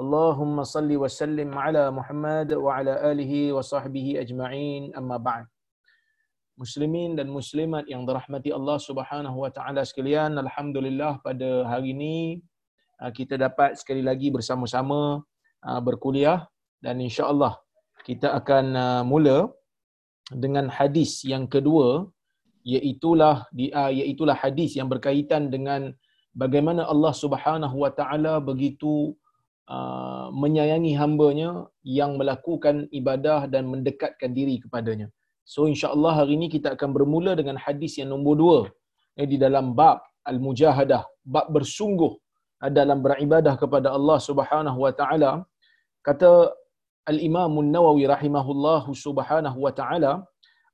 Allahumma salli wa sallim ala Muhammad wa ala alihi wa sahbihi ajma'in amma ba'd. Muslimin dan muslimat yang dirahmati Allah Subhanahu wa taala sekalian, alhamdulillah pada hari ini ah, kita dapat sekali lagi bersama-sama ah, berkuliah dan insya-Allah kita akan ah, mula dengan hadis yang kedua iaitulah di iaitulah hadis yang berkaitan dengan bagaimana Allah Subhanahu wa taala begitu Uh, menyayangi hambanya yang melakukan ibadah dan mendekatkan diri kepadanya. So insya-Allah hari ini kita akan bermula dengan hadis yang nombor dua eh, di dalam bab al-mujahadah, bab bersungguh uh, dalam beribadah kepada Allah Subhanahu wa taala. Kata Al-Imam An-Nawawi rahimahullah subhanahu wa taala,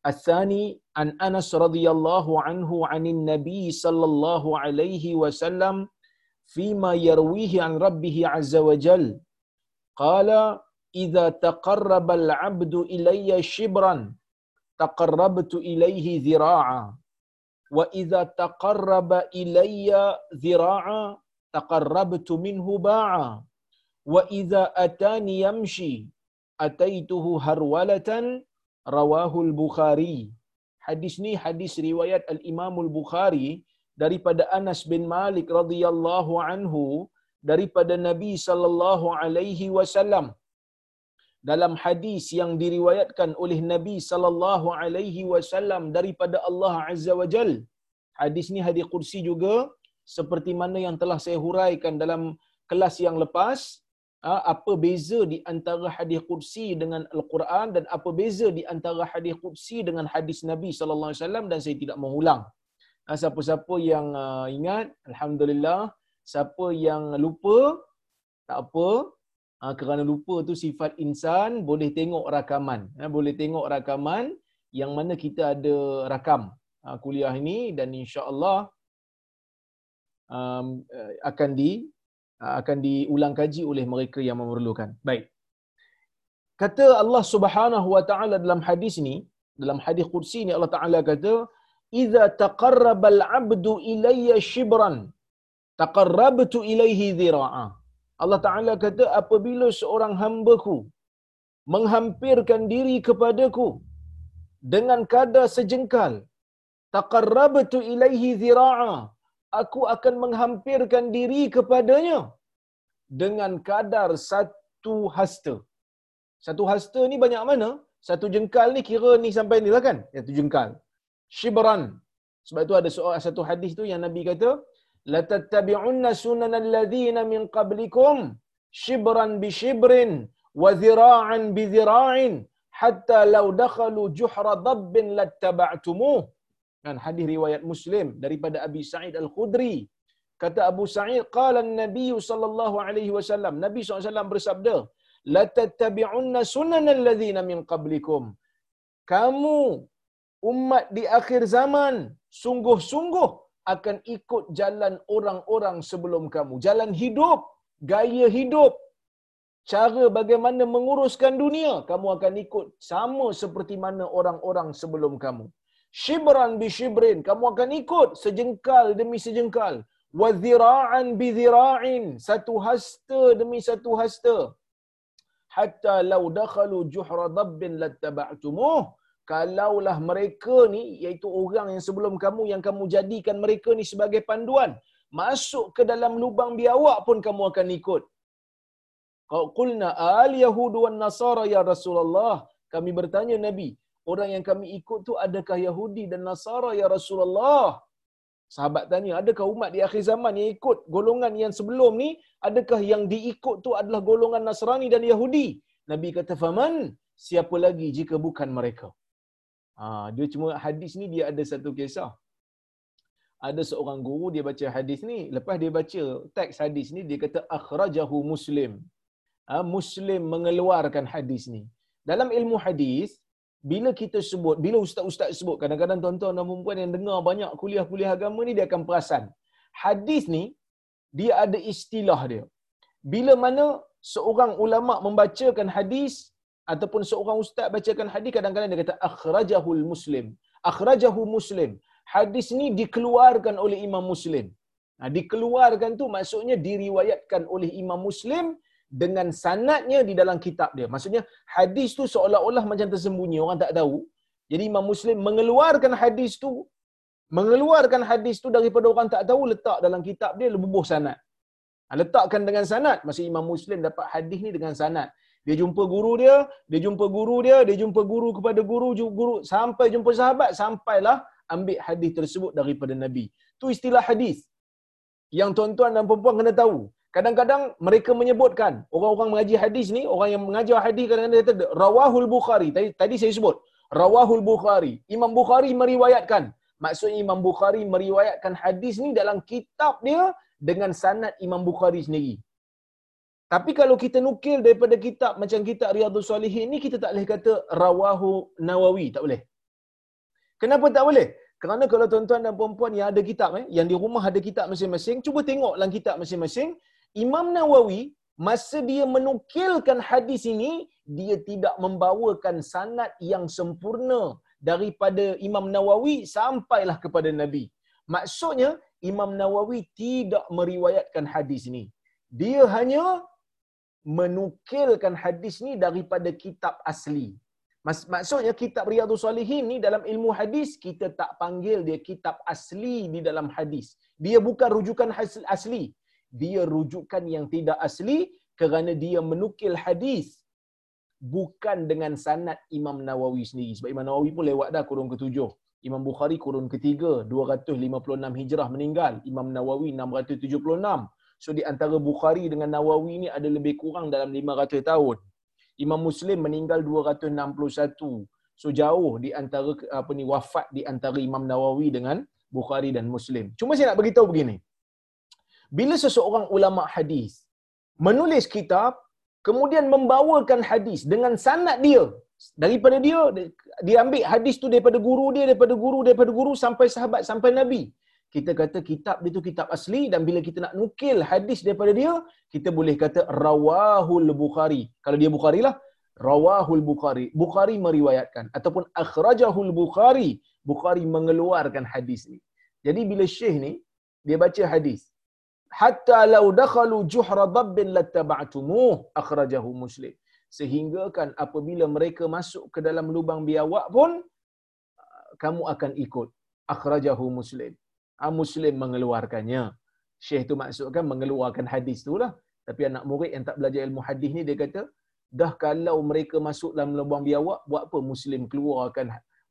"Ats-tsani an Anas radhiyallahu anhu 'anin Nabi sallallahu alaihi wasallam" فيما يرويه عن ربه عز وجل. قال إذا تقرب العبد إلي شبرا تقربت إليه ذراعا. وإذا تقرب إلي ذراعا تقربت منه باعا. وإذا أتاني يمشي أتيته هرولة. رواه البخاري. حديث ni hadis riwayat al-Imam al-Bukhari daripada Anas bin Malik radhiyallahu anhu daripada Nabi sallallahu alaihi wasallam. Dalam hadis yang diriwayatkan oleh Nabi sallallahu alaihi wasallam daripada Allah azza wajal hadis ni hadis kursi juga seperti mana yang telah saya huraikan dalam kelas yang lepas apa beza di antara hadis kursi dengan al-Quran dan apa beza di antara hadis kursi dengan hadis Nabi sallallahu alaihi wasallam dan saya tidak mengulang siapa-siapa yang uh, ingat alhamdulillah siapa yang lupa tak apa. Uh, kerana lupa tu sifat insan boleh tengok rakaman. Uh, boleh tengok rakaman yang mana kita ada rakam uh, kuliah ini dan insya-Allah um, akan di akan diulang kaji oleh mereka yang memerlukan. Baik. Kata Allah Subhanahu wa taala dalam hadis ni dalam hadis kursi ni Allah taala kata idza taqarraba al-'abdu ilayya shibran taqarrabtu ilayhi dhira'a Allah Taala kata apabila seorang hamba-Ku menghampirkan diri kepadaku dengan kadar sejengkal taqarrabtu ilayhi dhira'a aku akan menghampirkan diri kepadanya dengan kadar satu hasta. Satu hasta ni banyak mana? Satu jengkal ni kira ni sampai ni lah kan? Satu jengkal shibran. Sebab itu ada soal satu hadis tu yang Nabi kata, la tattabi'unna sunanal ladzina min qablikum shibran bi shibrin wa dhira'an bi dhira'in hatta law dakhalu juhra dabbin lattaba'tumuh. Kan hadis riwayat Muslim daripada Abi Sa'id Al-Khudri. Kata Abu Sa'id, qala an-nabiy sallallahu alaihi wasallam, Nabi SAW bersabda, la tattabi'unna sunanal ladzina min qablikum. Kamu umat di akhir zaman sungguh-sungguh akan ikut jalan orang-orang sebelum kamu. Jalan hidup, gaya hidup, cara bagaimana menguruskan dunia, kamu akan ikut sama seperti mana orang-orang sebelum kamu. Shibran bi shibrin, kamu akan ikut sejengkal demi sejengkal. Wa dhira'an bi dhira'in, satu hasta demi satu hasta. Hatta law dakhalu juhra dabbin lattaba'tumuh kalaulah mereka ni iaitu orang yang sebelum kamu yang kamu jadikan mereka ni sebagai panduan masuk ke dalam lubang biawak pun kamu akan ikut. Qulna al yahud wan nasara ya rasulullah. Kami bertanya nabi orang yang kami ikut tu adakah yahudi dan nasara ya rasulullah? Sahabat tanya adakah umat di akhir zaman yang ikut golongan yang sebelum ni? Adakah yang diikut tu adalah golongan nasrani dan yahudi? Nabi kata faman? Siapa lagi jika bukan mereka Ha, dia cuma hadis ni dia ada satu kisah. Ada seorang guru dia baca hadis ni, lepas dia baca teks hadis ni dia kata akhrajahu Muslim. Ha, Muslim mengeluarkan hadis ni. dalam ilmu hadis bila kita sebut bila ustaz-ustaz sebut kadang-kadang tuan-tuan dan puan yang dengar banyak kuliah-kuliah agama ni dia akan perasan hadis ni dia ada istilah dia bila mana seorang ulama membacakan hadis ataupun seorang ustaz bacakan hadis kadang-kadang dia kata akhrajahul muslim. Akhrajahu muslim. Hadis ni dikeluarkan oleh imam muslim. Nah, dikeluarkan tu maksudnya diriwayatkan oleh imam muslim dengan sanatnya di dalam kitab dia. Maksudnya hadis tu seolah-olah macam tersembunyi orang tak tahu. Jadi imam muslim mengeluarkan hadis tu mengeluarkan hadis tu daripada orang tak tahu letak dalam kitab dia lebubuh sanat. Ha, letakkan dengan sanad masa Imam Muslim dapat hadis ni dengan sanad dia jumpa guru dia dia jumpa guru dia dia jumpa guru kepada guru guru sampai jumpa sahabat sampailah ambil hadis tersebut daripada nabi. Tu istilah hadis. Yang tuan-tuan dan puan-puan kena tahu. Kadang-kadang mereka menyebutkan orang-orang mengaji hadis ni orang yang mengajar hadis kadang-kadang kata rawahul bukhari. Tadi, tadi saya sebut rawahul bukhari. Imam bukhari meriwayatkan. Maksudnya imam bukhari meriwayatkan hadis ni dalam kitab dia dengan sanad Imam Bukhari sendiri. Tapi kalau kita nukil daripada kitab macam kitab Riyadhus Salihin ni kita tak boleh kata rawahu Nawawi, tak boleh. Kenapa tak boleh? Kerana kalau tuan-tuan dan puan-puan yang ada kitab eh, yang di rumah ada kitab masing-masing, cuba tengok dalam kitab masing-masing, Imam Nawawi masa dia menukilkan hadis ini, dia tidak membawakan sanad yang sempurna daripada Imam Nawawi sampailah kepada Nabi. Maksudnya Imam Nawawi tidak meriwayatkan hadis ni. Dia hanya menukilkan hadis ni daripada kitab asli. Maksudnya kitab Riyadhus Salihin ni dalam ilmu hadis kita tak panggil dia kitab asli di dalam hadis. Dia bukan rujukan asli. Dia rujukan yang tidak asli kerana dia menukil hadis bukan dengan sanad Imam Nawawi sendiri. Sebab Imam Nawawi pun lewat dah kurung ketujuh. Imam Bukhari kurun ketiga 256 Hijrah meninggal, Imam Nawawi 676. So di antara Bukhari dengan Nawawi ni ada lebih kurang dalam 500 tahun. Imam Muslim meninggal 261. So jauh di antara apa ni wafat di antara Imam Nawawi dengan Bukhari dan Muslim. Cuma saya nak beritahu begini. Bila seseorang ulama hadis menulis kitab kemudian membawakan hadis dengan sanad dia daripada dia dia ambil hadis tu daripada guru dia daripada guru daripada guru sampai sahabat sampai nabi kita kata kitab dia tu kitab asli dan bila kita nak nukil hadis daripada dia kita boleh kata rawahul bukhari. Kalau dia bukhari lah rawahul bukhari. Bukhari meriwayatkan ataupun akhrajahul bukhari. Bukhari mengeluarkan hadis ni. Jadi bila syekh ni dia baca hadis hatta law dakhalu juhra dabbin lattaba'tumuh akhrajahu muslim. Sehingga kan apabila mereka masuk ke dalam lubang biawak pun kamu akan ikut. Akhrajahu muslim muslim mengeluarkannya syekh tu maksudkan mengeluarkan hadis tu lah tapi anak murid yang tak belajar ilmu hadis ni dia kata dah kalau mereka masuk dalam lubang biawak buat apa muslim keluarkan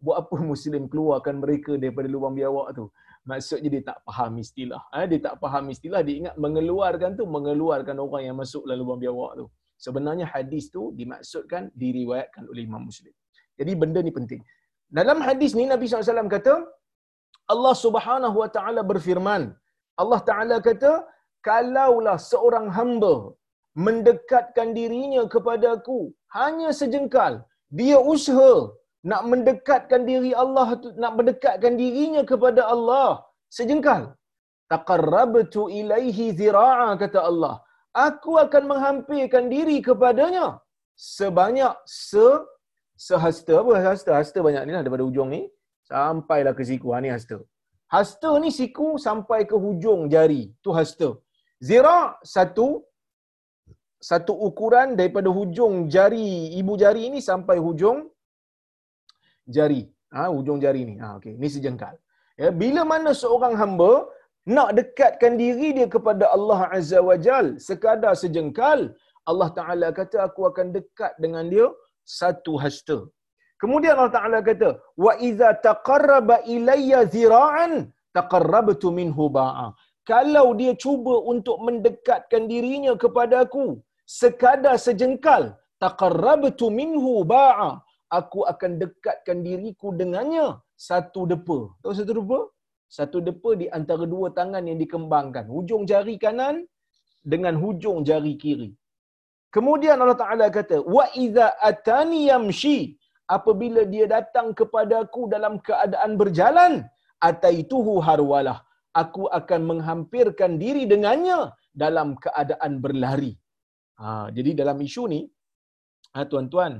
buat apa muslim keluarkan mereka daripada lubang biawak tu maksudnya dia tak faham istilah ha? dia tak faham istilah dia ingat mengeluarkan tu mengeluarkan orang yang masuk dalam lubang biawak tu sebenarnya hadis tu dimaksudkan diriwayatkan oleh Imam Muslim. Jadi benda ni penting. Dalam hadis ni Nabi SAW kata Allah Subhanahu Wa Taala berfirman. Allah Taala kata kalaulah seorang hamba mendekatkan dirinya kepada aku hanya sejengkal dia usaha nak mendekatkan diri Allah nak mendekatkan dirinya kepada Allah sejengkal. Taqarrabtu ilaihi zira'a kata Allah. Aku akan menghampirkan diri kepadanya sebanyak se sehasta apa? Hasta hasta banyak ni lah daripada hujung ni sampailah ke siku. Ha, ni hasta. Hasta ni siku sampai ke hujung jari. Tu hasta. Zira satu satu ukuran daripada hujung jari ibu jari ni sampai hujung jari. Ha hujung jari ni. Ha okey. Ni sejengkal. Ya bila mana seorang hamba nak dekatkan diri dia kepada Allah Azza wa Jal sekadar sejengkal Allah Taala kata aku akan dekat dengan dia satu hasta kemudian Allah Taala kata wa iza taqarraba ilayya zira'an taqarrabtu minhu ba'a kalau dia cuba untuk mendekatkan dirinya kepada aku sekadar sejengkal taqarrabtu minhu ba'a aku akan dekatkan diriku dengannya satu depa tahu satu depa satu depa di antara dua tangan yang dikembangkan. Hujung jari kanan dengan hujung jari kiri. Kemudian Allah Taala kata, "Wa idza atani yamshi" apabila dia datang kepadaku dalam keadaan berjalan, ataituhu harwalah. Aku akan menghampirkan diri dengannya dalam keadaan berlari. Ha, jadi dalam isu ni, ha, tuan-tuan,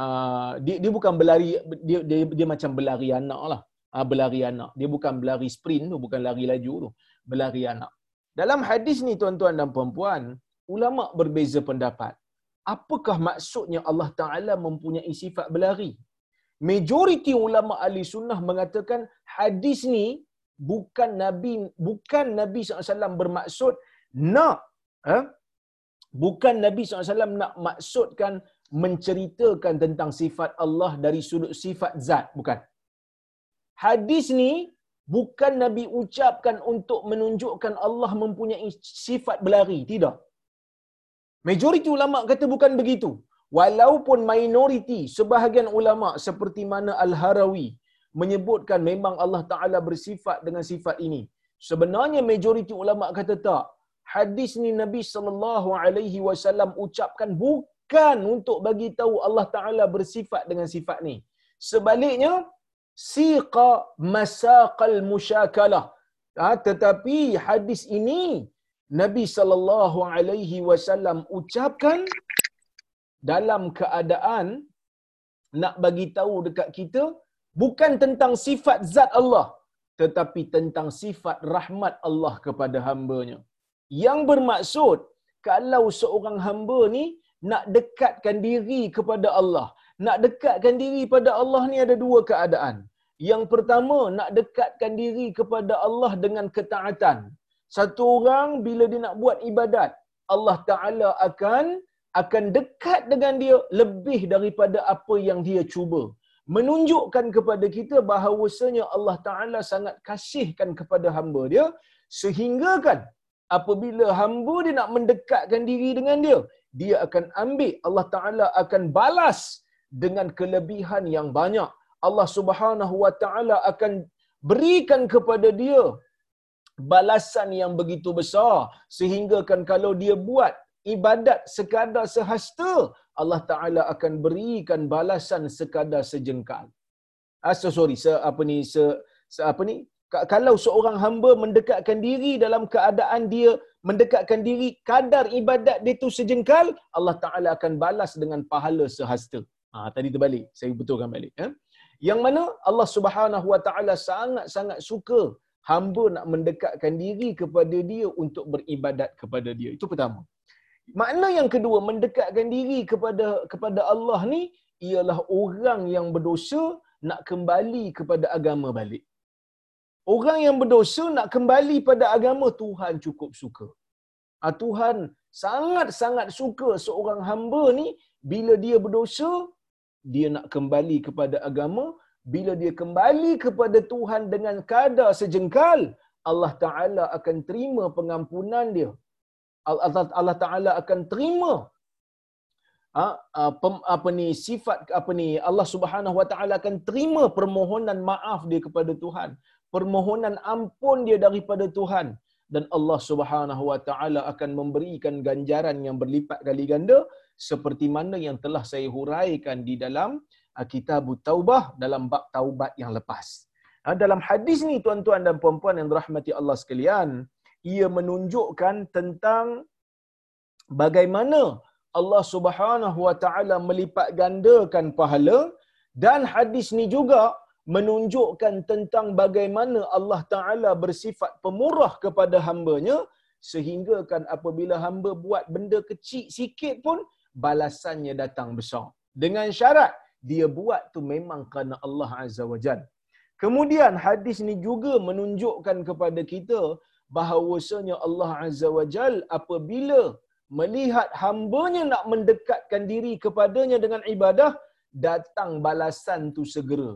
uh, dia, dia bukan berlari, dia, dia, dia macam berlari anak lah. Ha, berlari anak. Dia bukan berlari sprint tu, bukan lari laju tu. Berlari anak. Dalam hadis ni tuan-tuan dan puan-puan, ulama berbeza pendapat. Apakah maksudnya Allah Taala mempunyai sifat berlari? Majoriti ulama ahli sunnah mengatakan hadis ni bukan Nabi bukan Nabi SAW bermaksud nak eh? bukan Nabi SAW nak maksudkan menceritakan tentang sifat Allah dari sudut sifat zat bukan hadis ni bukan Nabi ucapkan untuk menunjukkan Allah mempunyai sifat berlari tidak Majoriti ulama kata bukan begitu. Walaupun minoriti sebahagian ulama seperti mana Al-Harawi menyebutkan memang Allah Taala bersifat dengan sifat ini. Sebenarnya majoriti ulama kata tak. Hadis ni Nabi sallallahu alaihi wasallam ucapkan bukan untuk bagi tahu Allah Taala bersifat dengan sifat ni. Sebaliknya siqa masaqal musyakalah. Ha, tetapi hadis ini Nabi sallallahu alaihi wasallam ucapkan dalam keadaan nak bagi tahu dekat kita bukan tentang sifat zat Allah tetapi tentang sifat rahmat Allah kepada hamba-Nya. Yang bermaksud kalau seorang hamba ni nak dekatkan diri kepada Allah, nak dekatkan diri pada Allah ni ada dua keadaan. Yang pertama nak dekatkan diri kepada Allah dengan ketaatan. Satu orang bila dia nak buat ibadat, Allah Taala akan akan dekat dengan dia lebih daripada apa yang dia cuba. Menunjukkan kepada kita bahawasanya Allah Taala sangat kasihkan kepada hamba dia sehingga kan apabila hamba dia nak mendekatkan diri dengan dia, dia akan ambil Allah Taala akan balas dengan kelebihan yang banyak. Allah Subhanahu Wa Taala akan berikan kepada dia balasan yang begitu besar sehingga kan kalau dia buat ibadat sekadar sehasta Allah Taala akan berikan balasan sekadar sejengkal. Ah so sorry, se apa ni se, se apa ni kalau seorang hamba mendekatkan diri dalam keadaan dia mendekatkan diri kadar ibadat dia tu sejengkal Allah Taala akan balas dengan pahala sehasta. Ah tadi terbalik. Saya betulkan balik ya. Yang mana Allah Subhanahu Wa Taala sangat-sangat suka hamba nak mendekatkan diri kepada dia untuk beribadat kepada dia. Itu pertama. Makna yang kedua, mendekatkan diri kepada kepada Allah ni ialah orang yang berdosa nak kembali kepada agama balik. Orang yang berdosa nak kembali pada agama Tuhan cukup suka. Ha, Tuhan sangat-sangat suka seorang hamba ni bila dia berdosa dia nak kembali kepada agama bila dia kembali kepada Tuhan dengan kadar sejengkal, Allah Taala akan terima pengampunan dia. Allah Taala akan terima ha, apa ni sifat apa ni Allah Subhanahu Wa Taala akan terima permohonan maaf dia kepada Tuhan, permohonan ampun dia daripada Tuhan dan Allah Subhanahu Wa Taala akan memberikan ganjaran yang berlipat kali ganda seperti mana yang telah saya huraikan di dalam kitab taubah dalam bab taubat yang lepas. Ah, dalam hadis ni tuan-tuan dan puan-puan yang dirahmati Allah sekalian, ia menunjukkan tentang bagaimana Allah Subhanahu wa taala melipat gandakan pahala dan hadis ni juga menunjukkan tentang bagaimana Allah Taala bersifat pemurah kepada hamba-Nya sehingga kan apabila hamba buat benda kecil sikit pun balasannya datang besar. Dengan syarat dia buat tu memang kerana Allah Azza wa Jal. Kemudian hadis ni juga menunjukkan kepada kita bahawasanya Allah Azza wa Jal apabila melihat hambanya nak mendekatkan diri kepadanya dengan ibadah, datang balasan tu segera.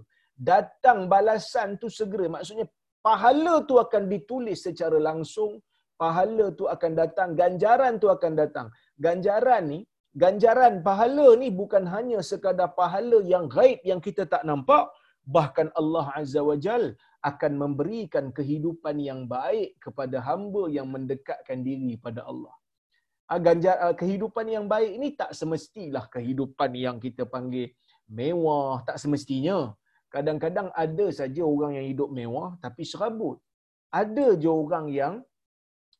Datang balasan tu segera. Maksudnya pahala tu akan ditulis secara langsung, pahala tu akan datang, ganjaran tu akan datang. Ganjaran ni ganjaran pahala ni bukan hanya sekadar pahala yang gaib yang kita tak nampak bahkan Allah Azza wa Jal akan memberikan kehidupan yang baik kepada hamba yang mendekatkan diri pada Allah. Ah, ganjar ah, kehidupan yang baik ini tak semestilah kehidupan yang kita panggil mewah, tak semestinya. Kadang-kadang ada saja orang yang hidup mewah tapi serabut. Ada je orang yang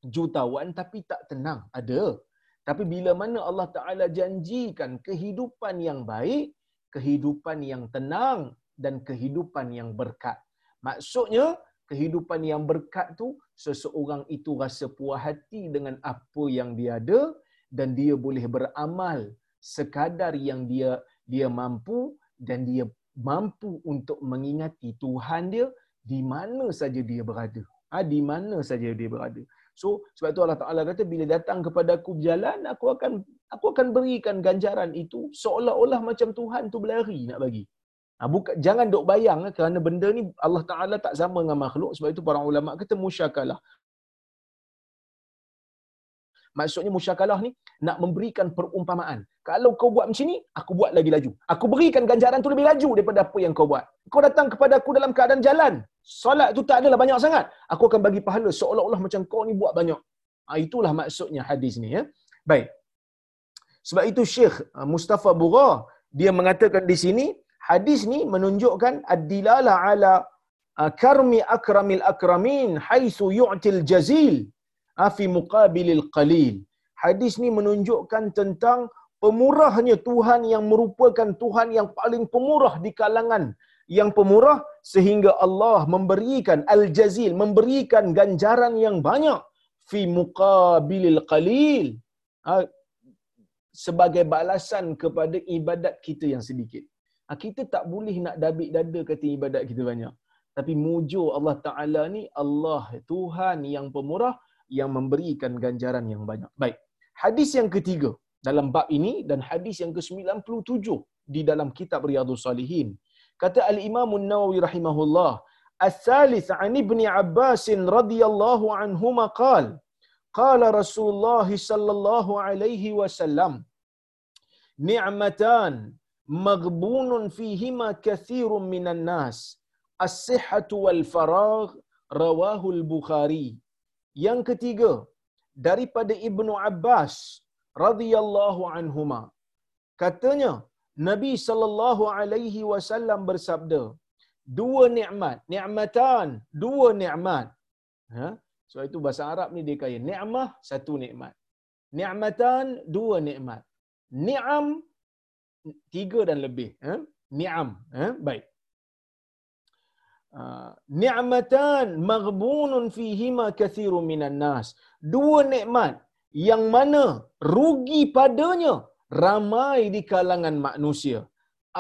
jutawan tapi tak tenang. Ada. Tapi bila mana Allah Ta'ala janjikan kehidupan yang baik, kehidupan yang tenang dan kehidupan yang berkat. Maksudnya, kehidupan yang berkat tu seseorang itu rasa puas hati dengan apa yang dia ada dan dia boleh beramal sekadar yang dia dia mampu dan dia mampu untuk mengingati Tuhan dia di mana saja dia berada. Ha, di mana saja dia berada. So sebab tu Allah Taala kata bila datang kepada aku berjalan aku akan aku akan berikan ganjaran itu seolah-olah macam Tuhan tu berlari nak bagi. Ha, bukan, jangan dok bayang eh, kerana benda ni Allah Ta'ala tak sama dengan makhluk. Sebab itu para ulama kata musyakalah. Maksudnya musyakalah ni nak memberikan perumpamaan. Kalau kau buat macam ni, aku buat lagi laju. Aku berikan ganjaran tu lebih laju daripada apa yang kau buat. Kau datang kepada aku dalam keadaan jalan. Solat tu tak adalah banyak sangat. Aku akan bagi pahala seolah-olah macam kau ni buat banyak. Ha, itulah maksudnya hadis ni. Ya. Baik. Sebab itu Syekh uh, Mustafa Bura, dia mengatakan di sini, hadis ni menunjukkan ad-dilala ala uh, karmi akramil akramin haitsu yu'til jazil uh, fi muqabilil qalil. Hadis ni menunjukkan tentang pemurahnya Tuhan yang merupakan Tuhan yang paling pemurah di kalangan yang pemurah sehingga Allah memberikan al-jazil memberikan ganjaran yang banyak fi muqabilil qalil uh, sebagai balasan kepada ibadat kita yang sedikit. Ha, kita tak boleh nak dabik dada kata ibadat kita banyak. Tapi mujur Allah Ta'ala ni, Allah Tuhan yang pemurah, yang memberikan ganjaran yang banyak. Baik. Hadis yang ketiga dalam bab ini dan hadis yang ke-97 di dalam kitab Riyadhus Salihin. Kata Al-Imam Nawawi rahimahullah, Al-Thalith an Ibn Abbas radhiyallahu anhuma qal, qala Rasulullah sallallahu alaihi wasallam, ni'matan maghbunun fihima kathirun minan nas as-sihhatu wal faragh rawahu al-bukhari yang ketiga daripada ibnu abbas radhiyallahu anhuma katanya nabi sallallahu alaihi wasallam bersabda dua nikmat nikmatan dua nikmat. Ha? So itu bahasa arab ni dia kaya nikmah satu nikmat. Nikmatan dua nikmat. Ni'am tiga dan lebih. Eh? ni'am. Eh? baik ni'matan maghbunun fihima kathirun minan nas. Dua nikmat. Yang mana rugi padanya ramai di kalangan manusia.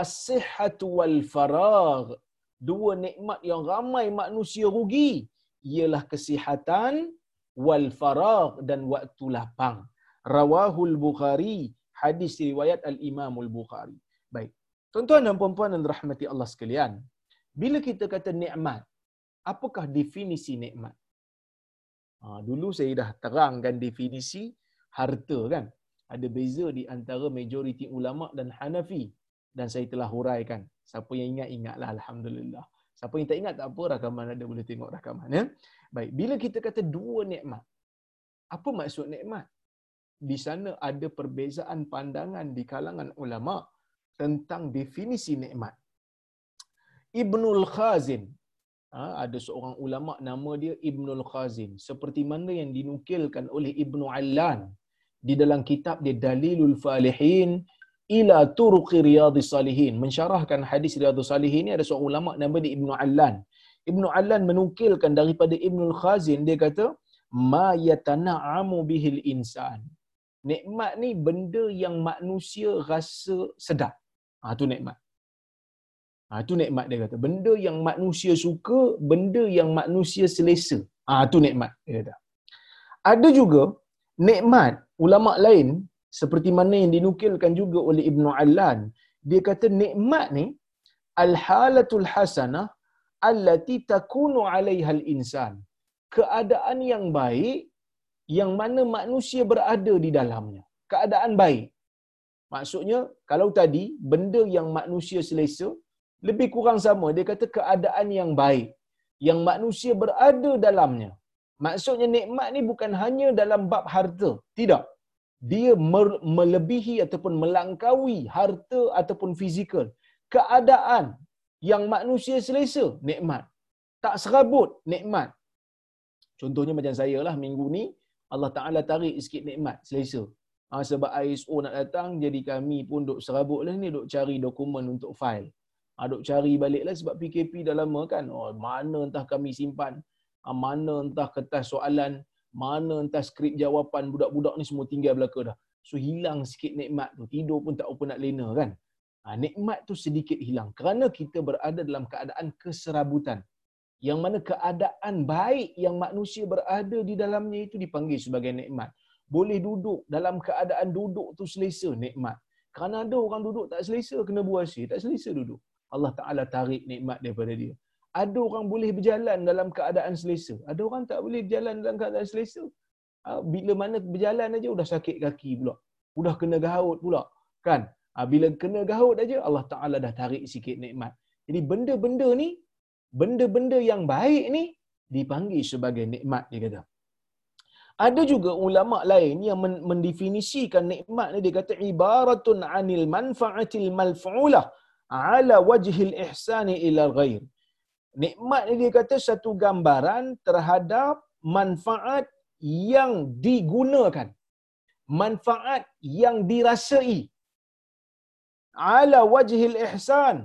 As-sihhatu wal faragh. Dua nikmat yang ramai manusia rugi ialah kesihatan wal faragh dan waktu lapang. Rawahul bukhari hadis riwayat Al-Imam Al-Bukhari. Baik. Tuan-tuan dan puan-puan yang dirahmati Allah sekalian, bila kita kata nikmat, apakah definisi nikmat? Ha, dulu saya dah terangkan definisi harta kan. Ada beza di antara majoriti ulama dan Hanafi dan saya telah huraikan. Siapa yang ingat ingatlah alhamdulillah. Siapa yang tak ingat tak apa rakaman ada boleh tengok rakaman ya. Baik, bila kita kata dua nikmat. Apa maksud nikmat? di sana ada perbezaan pandangan di kalangan ulama tentang definisi nikmat. Ibnul Khazin. Ha, ada seorang ulama nama dia Ibnul Khazin. Seperti mana yang dinukilkan oleh Ibnu Allan di dalam kitab dia Dalilul Falihin ila turuqi riyadhis salihin. Mensyarahkan hadis riyadhus salihin ni ada seorang ulama nama dia Ibnu Allan. Ibnu Allan menukilkan daripada Ibnul Khazin dia kata ma yatana'amu bihil insan. Nikmat ni benda yang manusia rasa sedap. Ha tu nikmat. Ha tu nikmat dia kata. Benda yang manusia suka, benda yang manusia selesa. Ha tu nikmat dia kata. Ada juga nikmat ulama lain seperti mana yang dinukilkan juga oleh Ibnu Allan, dia kata nikmat ni al-halatul hasanah allati takunu 'alaiha al-insan. Keadaan yang baik yang mana manusia berada di dalamnya. Keadaan baik. Maksudnya, kalau tadi benda yang manusia selesa, lebih kurang sama. Dia kata keadaan yang baik. Yang manusia berada dalamnya. Maksudnya nikmat ni bukan hanya dalam bab harta. Tidak. dia melebihi ataupun melangkaui harta ataupun fizikal keadaan yang manusia selesa nikmat tak serabut nikmat contohnya macam saya lah minggu ni Allah Taala tarik sikit nikmat selesa ha, sebab ISO nak datang jadi kami pun duk serabut lah ni duk cari dokumen untuk file ha, duk cari balik lah sebab PKP dah lama kan. Oh, mana entah kami simpan. Ha, mana entah kertas soalan. Mana entah skrip jawapan budak-budak ni semua tinggal belaka dah. So hilang sikit nikmat tu. Tidur pun tak apa nak lena kan. Ha, nikmat tu sedikit hilang. Kerana kita berada dalam keadaan keserabutan. Yang mana keadaan baik yang manusia berada di dalamnya itu dipanggil sebagai nikmat. Boleh duduk dalam keadaan duduk tu selesa nikmat. Kerana ada orang duduk tak selesa kena buasi tak selesa duduk Allah Taala tarik nikmat daripada dia. Ada orang boleh berjalan dalam keadaan selesa. Ada orang tak boleh berjalan dalam keadaan selesa. Ha, bila mana berjalan aja sudah sakit kaki pula. Sudah kena gaut pula kan? Ha, bila kena gaut aja Allah Taala dah tarik sikit nikmat. Jadi benda-benda ni, benda-benda yang baik ni dipanggil sebagai nikmat dia kata. Ada juga ulama lain yang mendefinisikan nikmat ni. Dia kata ibaratun anil manfaatil malfa'ulah ala wajhil ihsani ila ghair. Nikmat ni dia kata satu gambaran terhadap manfaat yang digunakan. Manfaat yang dirasai ala wajhil ihsan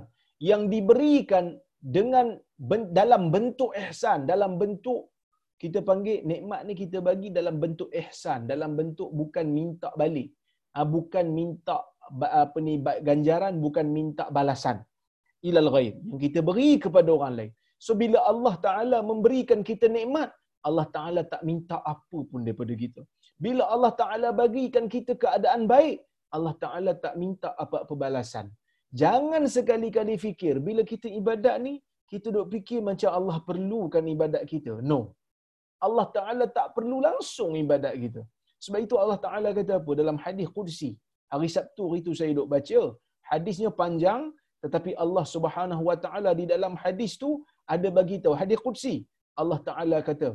yang diberikan dengan dalam bentuk ihsan dalam bentuk kita panggil nikmat ni kita bagi dalam bentuk ihsan dalam bentuk bukan minta balik ah, bukan minta apa ni ganjaran bukan minta balasan ilal ghaib yang kita beri kepada orang lain so bila Allah taala memberikan kita nikmat Allah taala tak minta apa pun daripada kita bila Allah taala bagikan kita keadaan baik Allah Ta'ala tak minta apa-apa balasan. Jangan sekali-kali fikir, bila kita ibadat ni, kita duk fikir macam Allah perlukan ibadat kita. No. Allah Ta'ala tak perlu langsung ibadat kita. Sebab itu Allah Ta'ala kata apa? Dalam hadis Qudsi. Hari Sabtu itu saya duk baca. Hadisnya panjang, tetapi Allah Subhanahu Wa Ta'ala di dalam hadis tu ada bagi tahu. Hadis Qudsi. Allah Ta'ala kata,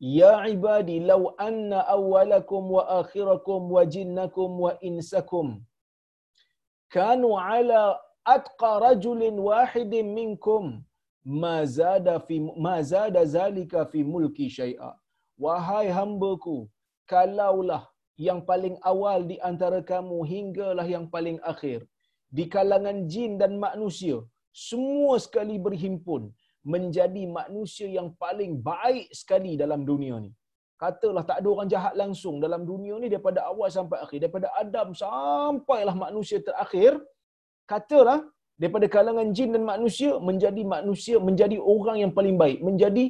Ya ibadi law anna awwalakum wa akhirakum wa jinnakum wa insakum kanu ala atqa rajulin wahidin minkum ma zada fi ma zada zalika fi mulki syai'a wahai hambaku kalaulah yang paling awal di antara kamu hinggalah yang paling akhir di kalangan jin dan manusia semua sekali berhimpun menjadi manusia yang paling baik sekali dalam dunia ni. Katalah tak ada orang jahat langsung dalam dunia ni daripada awal sampai akhir. Daripada Adam sampailah manusia terakhir. Katalah daripada kalangan jin dan manusia menjadi manusia, menjadi orang yang paling baik. Menjadi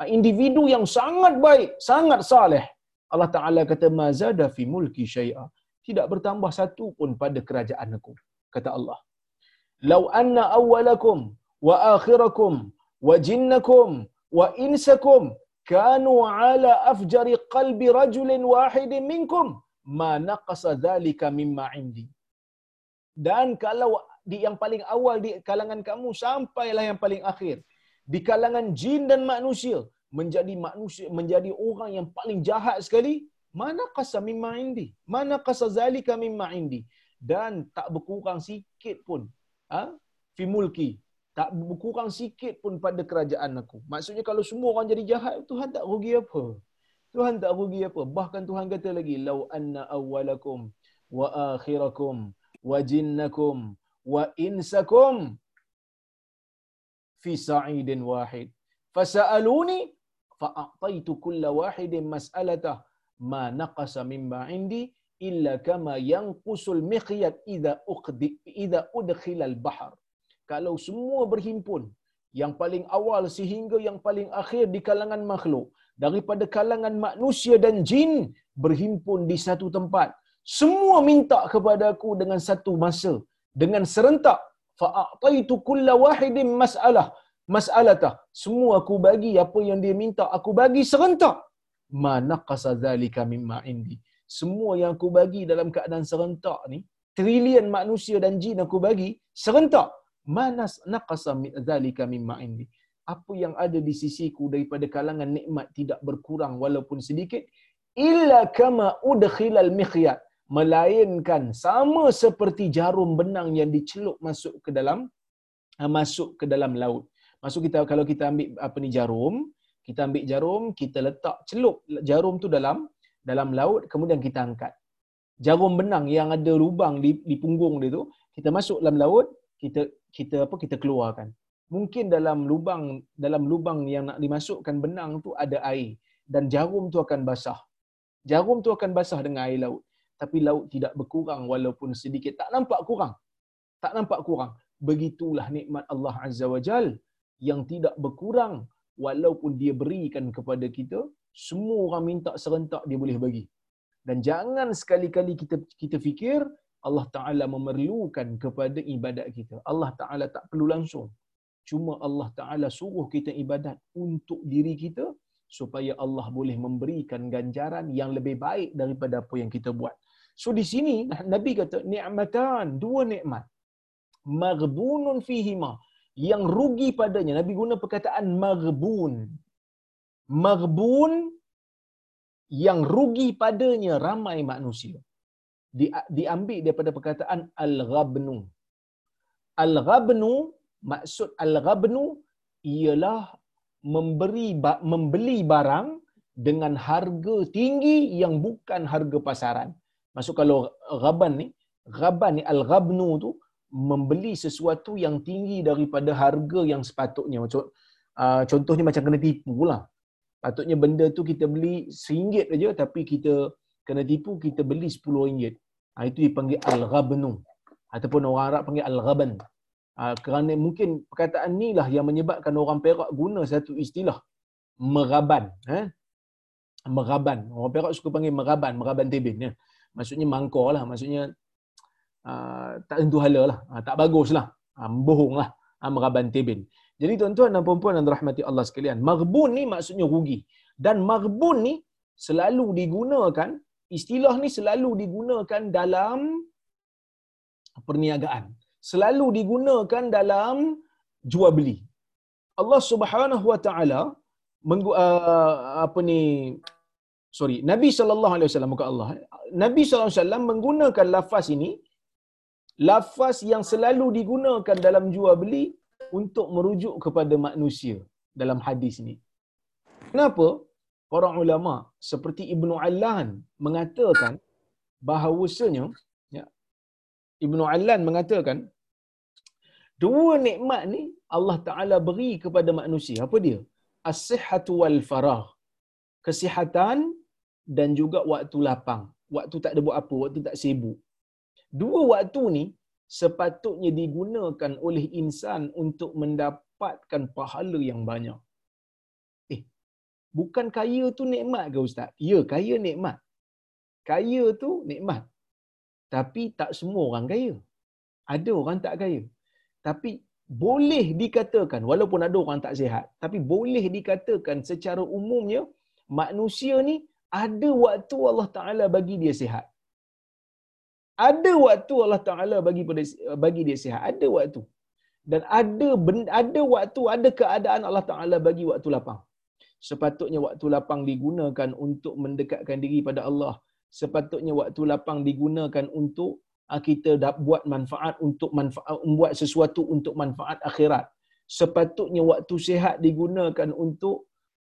ah, individu yang sangat baik, sangat saleh. Allah Ta'ala kata, Mazada fi mulki syai'a. Tidak bertambah satu pun pada kerajaan aku. Kata Allah. Lau anna awwalakum wa akhirakum wa jinnakum wa insakum kanu ala afjari qalbi rajulin wahidin minkum ma naqasa dhalika mimma indi dan kalau di yang paling awal di kalangan kamu sampailah yang paling akhir di kalangan jin dan manusia menjadi manusia menjadi orang yang paling jahat sekali mana qasa mimma indi mana qasa zalika mimma indi dan tak berkurang sikit pun ha fi mulki tak berkurang sikit pun pada kerajaan aku. Maksudnya kalau semua orang jadi jahat, Tuhan tak rugi apa? Tuhan tak rugi apa? Bahkan Tuhan kata lagi, "Lau anna awwalakum wa akhirakum wa jinnakum wa insakum fi sa'idin wahid fasa'aluni fa'ataitu kulla wahidin mas'alatah ma naqasa mimma indi illa kama yanqusul miqyat idza uqdi idza udkhila al-bahr." kalau semua berhimpun yang paling awal sehingga yang paling akhir di kalangan makhluk daripada kalangan manusia dan jin berhimpun di satu tempat. Semua minta kepada aku dengan satu masa dengan serentak. Fa'ataitu kulla wahidin mas'alah mas'alatah semua aku bagi apa yang dia minta aku bagi serentak. Mana qasa zalika mimma indi. Semua yang aku bagi dalam keadaan serentak ni trilion manusia dan jin aku bagi serentak. Manas naqasa zalika mimma indi. Apa yang ada di sisiku daripada kalangan nikmat tidak berkurang walaupun sedikit illa kama udkhilal mikhyat. Melainkan sama seperti jarum benang yang dicelup masuk ke dalam masuk ke dalam laut. Masuk kita kalau kita ambil apa ni jarum, kita ambil jarum, kita letak celup jarum tu dalam dalam laut kemudian kita angkat. Jarum benang yang ada lubang di, di punggung dia tu, kita masuk dalam laut, kita kita apa kita keluarkan. Mungkin dalam lubang dalam lubang yang nak dimasukkan benang tu ada air dan jarum tu akan basah. Jarum tu akan basah dengan air laut tapi laut tidak berkurang walaupun sedikit tak nampak kurang tak nampak kurang begitulah nikmat Allah Azza wa Jal yang tidak berkurang walaupun dia berikan kepada kita semua orang minta serentak dia boleh bagi dan jangan sekali-kali kita kita fikir Allah Taala memerlukan kepada ibadat kita Allah Taala tak perlu langsung cuma Allah Taala suruh kita ibadat untuk diri kita supaya Allah boleh memberikan ganjaran yang lebih baik daripada apa yang kita buat. So di sini Nabi kata ni'matan, dua nikmat. Maghbunun fihima. Yang rugi padanya. Nabi guna perkataan maghbun. Maghbun yang rugi padanya ramai manusia. Di, diambil daripada perkataan al-ghabnu. Al-ghabnu, maksud al-ghabnu ialah memberi membeli barang dengan harga tinggi yang bukan harga pasaran. Masuk kalau ghaban ni, ghaban ni al-ghabnu tu membeli sesuatu yang tinggi daripada harga yang sepatutnya. Macam uh, contohnya macam kena tipu lah. Patutnya benda tu kita beli RM1 aja tapi kita kena tipu kita beli RM10. Ha, itu dipanggil al-ghabnu. Ataupun orang Arab panggil al-ghaban. Ha, kerana mungkin perkataan ni lah yang menyebabkan orang Perak guna satu istilah meraban. Eh? Meraban. Orang Perak suka panggil meraban, meraban tebin. Ya maksudnya mangkor lah maksudnya uh, tak tentu hala lah. Uh, tak bagus lah. Uh, bohong lah. Uh, meraban tebin jadi tuan-tuan dan puan-puan yang dirahmati Allah sekalian maghbun ni maksudnya rugi. Dan maghbun ni selalu digunakan istilah ni selalu digunakan dalam perniagaan. Selalu digunakan dalam jual beli. Allah Subhanahu wa taala apa ni sorry Nabi sallallahu alaihi wasallam muka Allah. Nabi sallallahu alaihi wasallam menggunakan lafaz ini lafaz yang selalu digunakan dalam jual beli untuk merujuk kepada manusia dalam hadis ini. Kenapa? Para ulama seperti Ibnu Allan mengatakan bahawasanya ya, Ibnu Allan mengatakan dua nikmat ni Allah Taala beri kepada manusia. Apa dia? As-sihhatu wal farah. Kesihatan dan juga waktu lapang. Waktu tak ada buat apa, waktu tak sibuk. Dua waktu ni sepatutnya digunakan oleh insan untuk mendapatkan pahala yang banyak. Eh, bukan kaya tu nikmat ke Ustaz? Ya, kaya nikmat. Kaya tu nikmat. Tapi tak semua orang kaya. Ada orang tak kaya. Tapi boleh dikatakan, walaupun ada orang tak sihat, tapi boleh dikatakan secara umumnya, manusia ni ada waktu Allah Taala bagi dia sihat. Ada waktu Allah Taala bagi pada bagi dia sihat. Ada waktu. Dan ada ada waktu, ada keadaan Allah Taala bagi waktu lapang. Sepatutnya waktu lapang digunakan untuk mendekatkan diri pada Allah. Sepatutnya waktu lapang digunakan untuk ah, kita dah buat manfaat untuk manfaat membuat sesuatu untuk manfaat akhirat. Sepatutnya waktu sihat digunakan untuk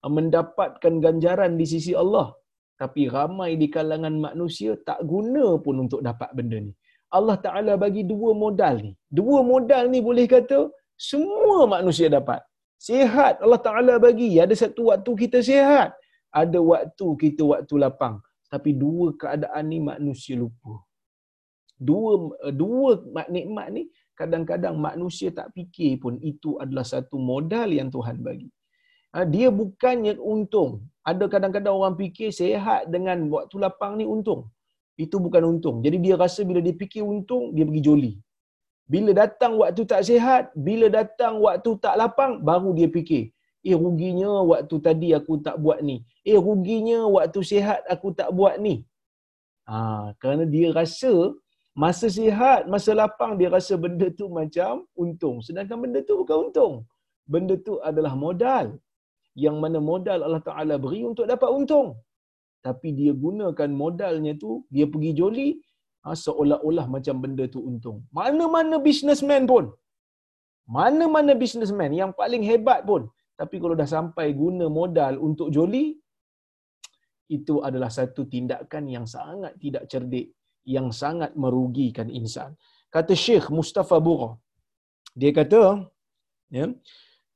ah, mendapatkan ganjaran di sisi Allah tapi ramai di kalangan manusia tak guna pun untuk dapat benda ni. Allah Ta'ala bagi dua modal ni. Dua modal ni boleh kata semua manusia dapat. Sihat Allah Ta'ala bagi. Ada satu waktu kita sihat. Ada waktu kita waktu lapang. Tapi dua keadaan ni manusia lupa. Dua dua nikmat ni kadang-kadang manusia tak fikir pun itu adalah satu modal yang Tuhan bagi. Ha, dia bukannya untung. Ada kadang-kadang orang fikir sehat dengan waktu lapang ni untung. Itu bukan untung. Jadi dia rasa bila dia fikir untung, dia pergi joli. Bila datang waktu tak sehat, bila datang waktu tak lapang, baru dia fikir. Eh ruginya waktu tadi aku tak buat ni. Eh ruginya waktu sehat aku tak buat ni. Ha, kerana dia rasa masa sihat, masa lapang dia rasa benda tu macam untung. Sedangkan benda tu bukan untung. Benda tu adalah modal yang mana modal Allah Ta'ala beri untuk dapat untung. tapi dia gunakan modalnya tu dia pergi joli ha, seolah-olah macam benda tu untung. Mana-mana businessman pun mana-mana businessman yang paling hebat pun tapi kalau dah sampai guna modal untuk joli itu adalah satu tindakan yang sangat tidak cerdik yang sangat merugikan insan. Kata Syekh Mustafa Bura. Dia kata ya,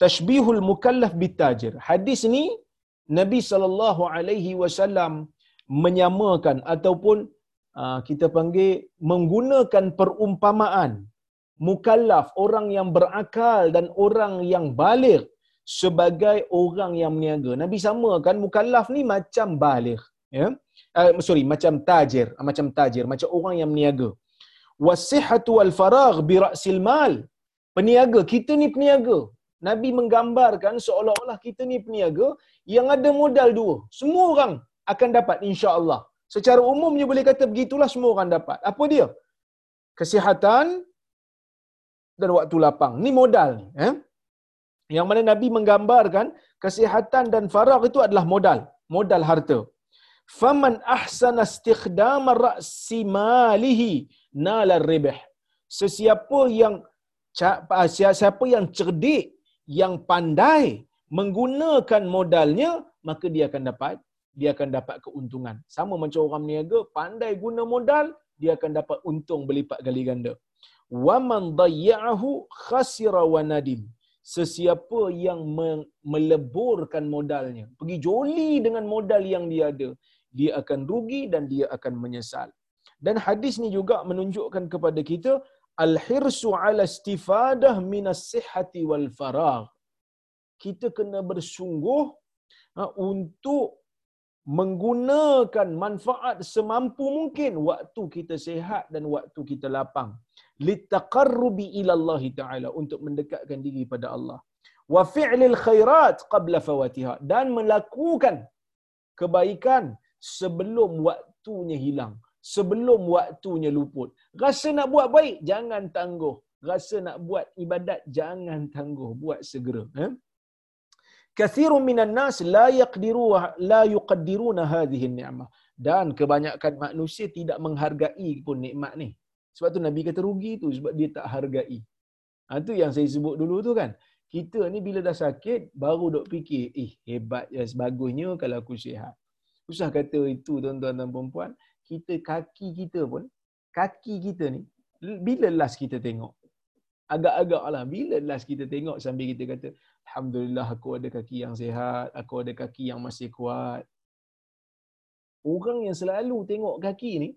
tashbihul mukallaf bitajir. Hadis ni Nabi sallallahu alaihi wasallam menyamakan ataupun uh, kita panggil menggunakan perumpamaan mukallaf orang yang berakal dan orang yang baligh sebagai orang yang meniaga. Nabi samakan mukallaf ni macam baligh, ya. Uh, sorry, macam tajir, uh, macam tajir, macam orang yang meniaga. Wasihatu wal faragh bi ra'sil mal. Peniaga, kita ni peniaga. Nabi menggambarkan seolah-olah kita ni peniaga yang ada modal dua. Semua orang akan dapat insya-Allah. Secara umumnya boleh kata begitulah semua orang dapat. Apa dia? Kesihatan dan waktu lapang. Ni modal ni, eh? Yang mana Nabi menggambarkan kesihatan dan faragh itu adalah modal, modal harta. Faman ahsana istikhdam ra'si malihi nala ribh. Sesiapa yang siapa yang cerdik, yang pandai menggunakan modalnya, maka dia akan dapat dia akan dapat keuntungan. Sama macam orang niaga, pandai guna modal, dia akan dapat untung berlipat kali ganda. Wa man dayya'ahu khasira wa nadim sesiapa yang meleburkan modalnya, pergi joli dengan modal yang dia ada, dia akan rugi dan dia akan menyesal. Dan hadis ni juga menunjukkan kepada kita al-hirsu ala istifadah minas sihhati wal faragh. Kita kena bersungguh ha, untuk menggunakan manfaat semampu mungkin waktu kita sehat dan waktu kita lapang. Litaqarrubi ila Allah taala untuk mendekatkan diri pada Allah. Wa fi'lil khairat qabla fawatiha dan melakukan kebaikan sebelum waktunya hilang sebelum waktunya luput rasa nak buat baik jangan tangguh rasa nak buat ibadat jangan tangguh buat segera eh? kathirun minan nas la yaqdiru la yuqaddiruna hadhihi ni'mah dan kebanyakan manusia tidak menghargai pun nikmat ni sebab tu Nabi kata rugi tu sebab dia tak hargai. Ha, tu yang saya sebut dulu tu kan. Kita ni bila dah sakit baru dok fikir, eh hebat ya sebagusnya kalau aku sihat. Usah kata itu tuan-tuan dan puan kita kaki kita pun kaki kita ni bila last kita tengok? Agak-agak lah. Bila last kita tengok sambil kita kata, Alhamdulillah aku ada kaki yang sihat, aku ada kaki yang masih kuat. Orang yang selalu tengok kaki ni,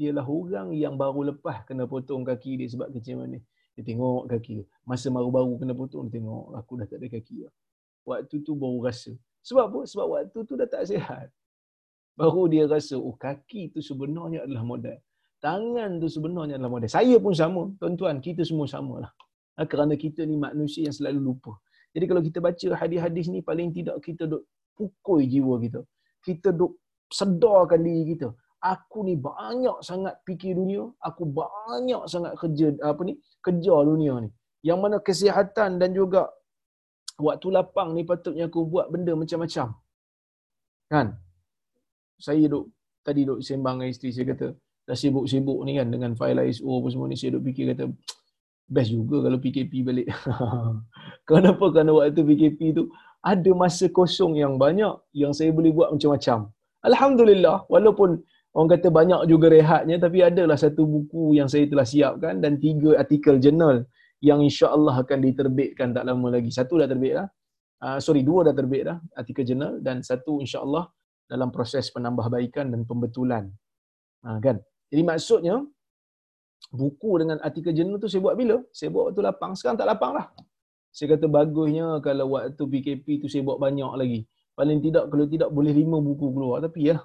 ialah orang yang baru lepas kena potong kaki dia sebab kecil mana. Dia tengok kaki dia. Masa baru-baru kena potong, dia tengok aku dah tak ada kaki. Waktu tu baru rasa. Sebab apa? Sebab waktu tu dah tak sihat. Baru dia rasa, oh kaki tu sebenarnya adalah modal. Tangan tu sebenarnya adalah modal. Saya pun sama. Tuan-tuan, kita semua sama lah. Ha, kerana kita ni manusia yang selalu lupa. Jadi kalau kita baca hadis-hadis ni, paling tidak kita duk pukul jiwa kita. Kita duk sedarkan diri kita aku ni banyak sangat fikir dunia, aku banyak sangat kerja apa ni? Kerja dunia ni. Yang mana kesihatan dan juga waktu lapang ni patutnya aku buat benda macam-macam. Kan? Saya duk tadi duk sembang dengan isteri saya kata, dah sibuk-sibuk ni kan dengan file ISO apa semua ni saya duk fikir kata best juga kalau PKP balik. Kenapa? Kerana waktu PKP tu ada masa kosong yang banyak yang saya boleh buat macam-macam. Alhamdulillah, walaupun orang kata banyak juga rehatnya tapi adalah satu buku yang saya telah siapkan dan tiga artikel jurnal yang insya-Allah akan diterbitkan tak lama lagi. Satu dah terbit dah. Uh, sorry, dua dah terbit dah artikel jurnal dan satu insya-Allah dalam proses penambahbaikan dan pembetulan. Ha, kan? Jadi maksudnya buku dengan artikel jurnal tu saya buat bila? Saya buat waktu lapang. Sekarang tak lapang lah. Saya kata bagusnya kalau waktu PKP tu saya buat banyak lagi. Paling tidak kalau tidak boleh lima buku keluar. Tapi ya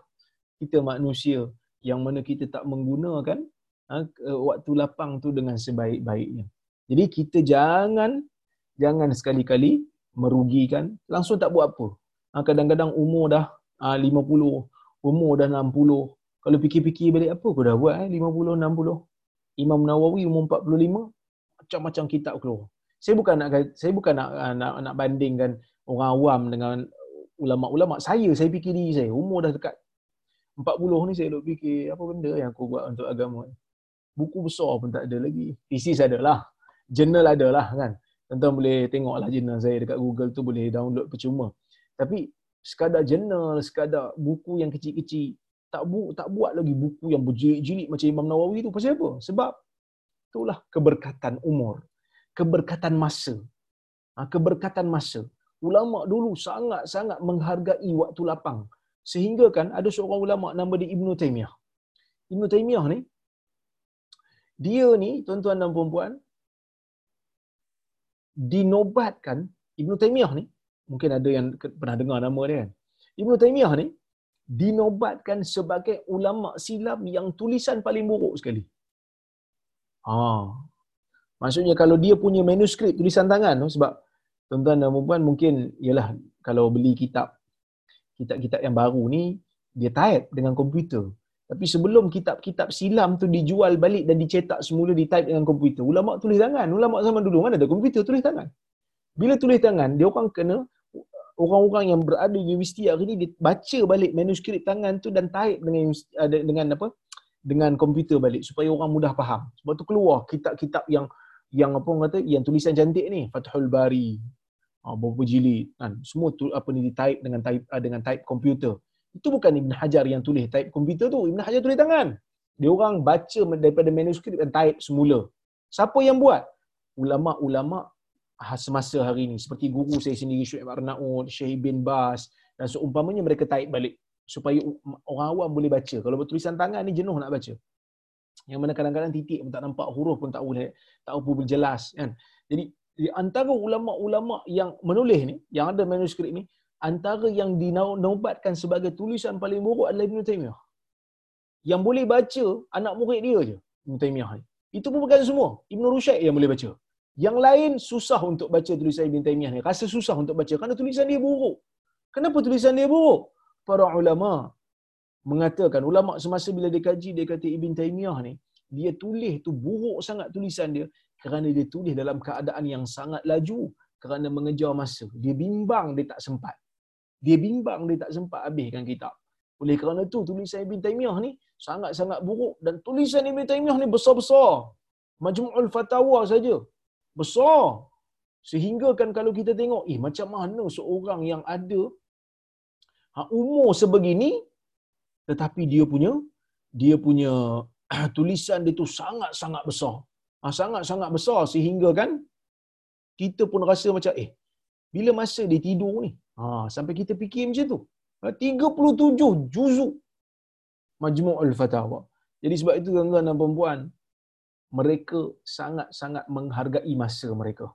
kita manusia yang mana kita tak menggunakan ha, waktu lapang tu dengan sebaik-baiknya. Jadi kita jangan jangan sekali-kali merugikan langsung tak buat apa. Ha, kadang-kadang umur dah ha, 50, umur dah 60. Kalau fikir-fikir balik apa aku dah buat eh 50 60. Imam Nawawi umur 45 macam-macam kitab keluar. Saya bukan nak saya bukan nak nak, nak bandingkan orang awam dengan ulama-ulama. Saya saya fikir diri saya umur dah dekat 40 ni saya duk fikir apa benda yang aku buat untuk agama ni. Buku besar pun tak ada lagi. Thesis ada lah. Journal ada lah kan. Tuan-tuan boleh tengok lah jurnal saya dekat Google tu boleh download percuma. Tapi sekadar jurnal, sekadar buku yang kecil-kecil, tak bu tak buat lagi buku yang berjilid-jilid macam Imam Nawawi tu. Pasal apa? Sebab itulah keberkatan umur. Keberkatan masa. Ha, keberkatan masa. Ulama dulu sangat-sangat menghargai waktu lapang. Sehingga kan ada seorang ulama nama dia Ibnu Taimiyah. Ibnu Taimiyah ni dia ni tuan-tuan dan puan-puan dinobatkan Ibnu Taimiyah ni mungkin ada yang pernah dengar nama dia kan. Ibnu Taimiyah ni dinobatkan sebagai ulama silam yang tulisan paling buruk sekali. Ha. Maksudnya kalau dia punya manuskrip tulisan tangan tu sebab tuan-tuan dan puan mungkin ialah kalau beli kitab kitab-kitab yang baru ni dia type dengan komputer. Tapi sebelum kitab-kitab silam tu dijual balik dan dicetak semula di type dengan komputer. Ulama tulis tangan. Ulama zaman dulu mana ada komputer tulis tangan. Bila tulis tangan, dia orang kena orang-orang yang berada di universiti hari ni baca balik manuskrip tangan tu dan type dengan dengan apa? dengan komputer balik supaya orang mudah faham. Sebab tu keluar kitab-kitab yang yang apa orang kata yang tulisan cantik ni, Fathul Bari. Ha, berapa jilid kan. Semua tu apa ni type dengan type ah, dengan type komputer. Itu bukan Ibn Hajar yang tulis type komputer tu. Ibn Hajar tulis tangan. Dia orang baca daripada manuskrip dan type semula. Siapa yang buat? Ulama-ulama semasa hari ini. Seperti guru saya sendiri, Syuib Arnaud, Syekh bin Bas. Dan seumpamanya mereka type balik. Supaya orang awam boleh baca. Kalau bertulisan tangan ni jenuh nak baca. Yang mana kadang-kadang titik pun tak nampak, huruf pun tak boleh, tak apa berjelas. Kan? Jadi, di antara ulama-ulama yang menulis ni, yang ada manuskrip ni, antara yang dinobatkan sebagai tulisan paling buruk adalah Ibn Taymiyah. Yang boleh baca anak murid dia je, Ibn Taymiyah ni. Itu pun bukan semua. Ibn Rushaid yang boleh baca. Yang lain susah untuk baca tulisan Ibn Taymiyah ni. Rasa susah untuk baca kerana tulisan dia buruk. Kenapa tulisan dia buruk? Para ulama mengatakan, ulama semasa bila dia kaji, dia kata Ibn Taymiyah ni, dia tulis tu buruk sangat tulisan dia kerana dia tulis dalam keadaan yang sangat laju kerana mengejar masa. Dia bimbang dia tak sempat dia bimbang dia tak sempat habiskan kitab. Oleh kerana tu tulisan Ibn Taymiyah ni sangat-sangat buruk dan tulisan Ibn Taymiyah ni besar-besar. Majmu'ul Fatawa saja. Besar. Sehingga kan kalau kita tengok, eh macam mana seorang yang ada ha, umur sebegini tetapi dia punya dia punya tulisan dia tu sangat-sangat besar. Ha, sangat-sangat besar sehingga kan kita pun rasa macam eh bila masa dia tidur ni Ha, sampai kita fikir macam tu. 37 ha, juzuk Majmu'ul Fatawa. Jadi sebab itu tuan-tuan dan puan mereka sangat-sangat menghargai masa mereka.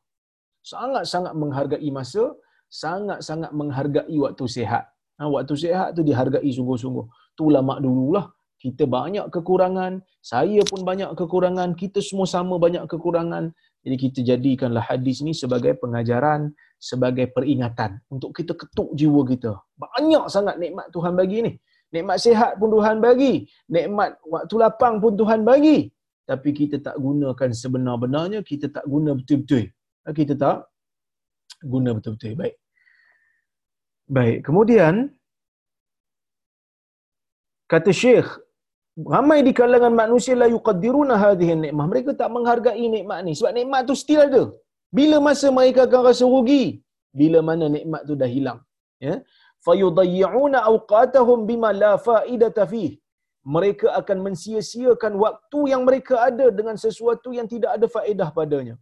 Sangat-sangat menghargai masa, sangat-sangat menghargai waktu sihat. Ha, waktu sihat tu dihargai sungguh-sungguh. Tu ulama dululah. Kita banyak kekurangan, saya pun banyak kekurangan, kita semua sama banyak kekurangan. Jadi kita jadikanlah hadis ni sebagai pengajaran, sebagai peringatan untuk kita ketuk jiwa kita. Banyak sangat nikmat Tuhan bagi ni. Nikmat sihat pun Tuhan bagi. Nikmat waktu lapang pun Tuhan bagi. Tapi kita tak gunakan sebenar-benarnya, kita tak guna betul-betul. Kita tak guna betul-betul. Baik. Baik. Kemudian, kata Syekh, ramai di kalangan manusia la yuqaddiruna hadhihi nikmah. Mereka tak menghargai nikmat ni. Sebab nikmat tu still ada. Bila masa mereka akan rasa rugi? Bila mana nikmat tu dah hilang. Ya. Fayudayyi'una awqatahum bima la fa'idata fih. Mereka akan mensia-siakan waktu yang mereka ada dengan sesuatu yang tidak ada faedah padanya.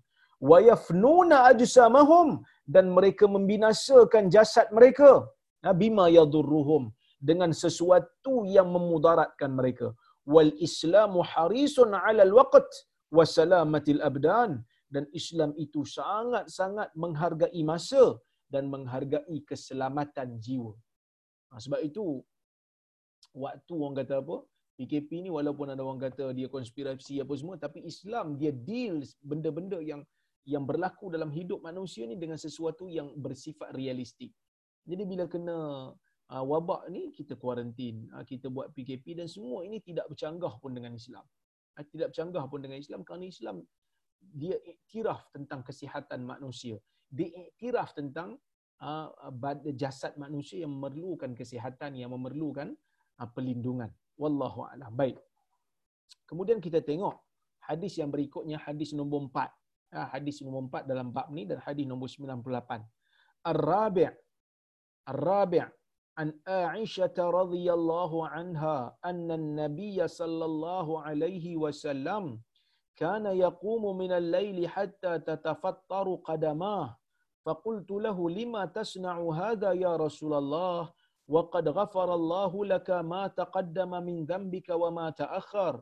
Wa yafnuna ajsamahum dan mereka membinasakan jasad mereka. Ya, bima yadurruhum dengan sesuatu yang memudaratkan mereka. Wal Islamu harisun 'ala al-waqt wa salamatil abdan dan Islam itu sangat-sangat menghargai masa dan menghargai keselamatan jiwa. Ha, sebab itu waktu orang kata apa? PKP ni walaupun ada orang kata dia konspirasi apa semua tapi Islam dia deal benda-benda yang yang berlaku dalam hidup manusia ni dengan sesuatu yang bersifat realistik. Jadi bila kena uh, wabak ni kita kuarantin, uh, kita buat PKP dan semua ini tidak bercanggah pun dengan Islam. Uh, tidak bercanggah pun dengan Islam kerana Islam dia iktiraf tentang kesihatan manusia. Dia iktiraf tentang uh, jasad manusia yang memerlukan kesihatan, yang memerlukan uh, perlindungan. Wallahu a'lam. Baik. Kemudian kita tengok hadis yang berikutnya hadis nombor 4. Ha, hadis nombor 4 dalam bab ni dan hadis nombor 98. Ar-Rabi' Ar-Rabi' an Aisyah radhiyallahu anha anna an-nabiy sallallahu alaihi wasallam kana yaqumu min al-lail hatta tatafattaru qadamah فقلت له لما تصنع هذا يا رسول الله وقد غفر الله لك ما تقدم من ذنبك وما تأخر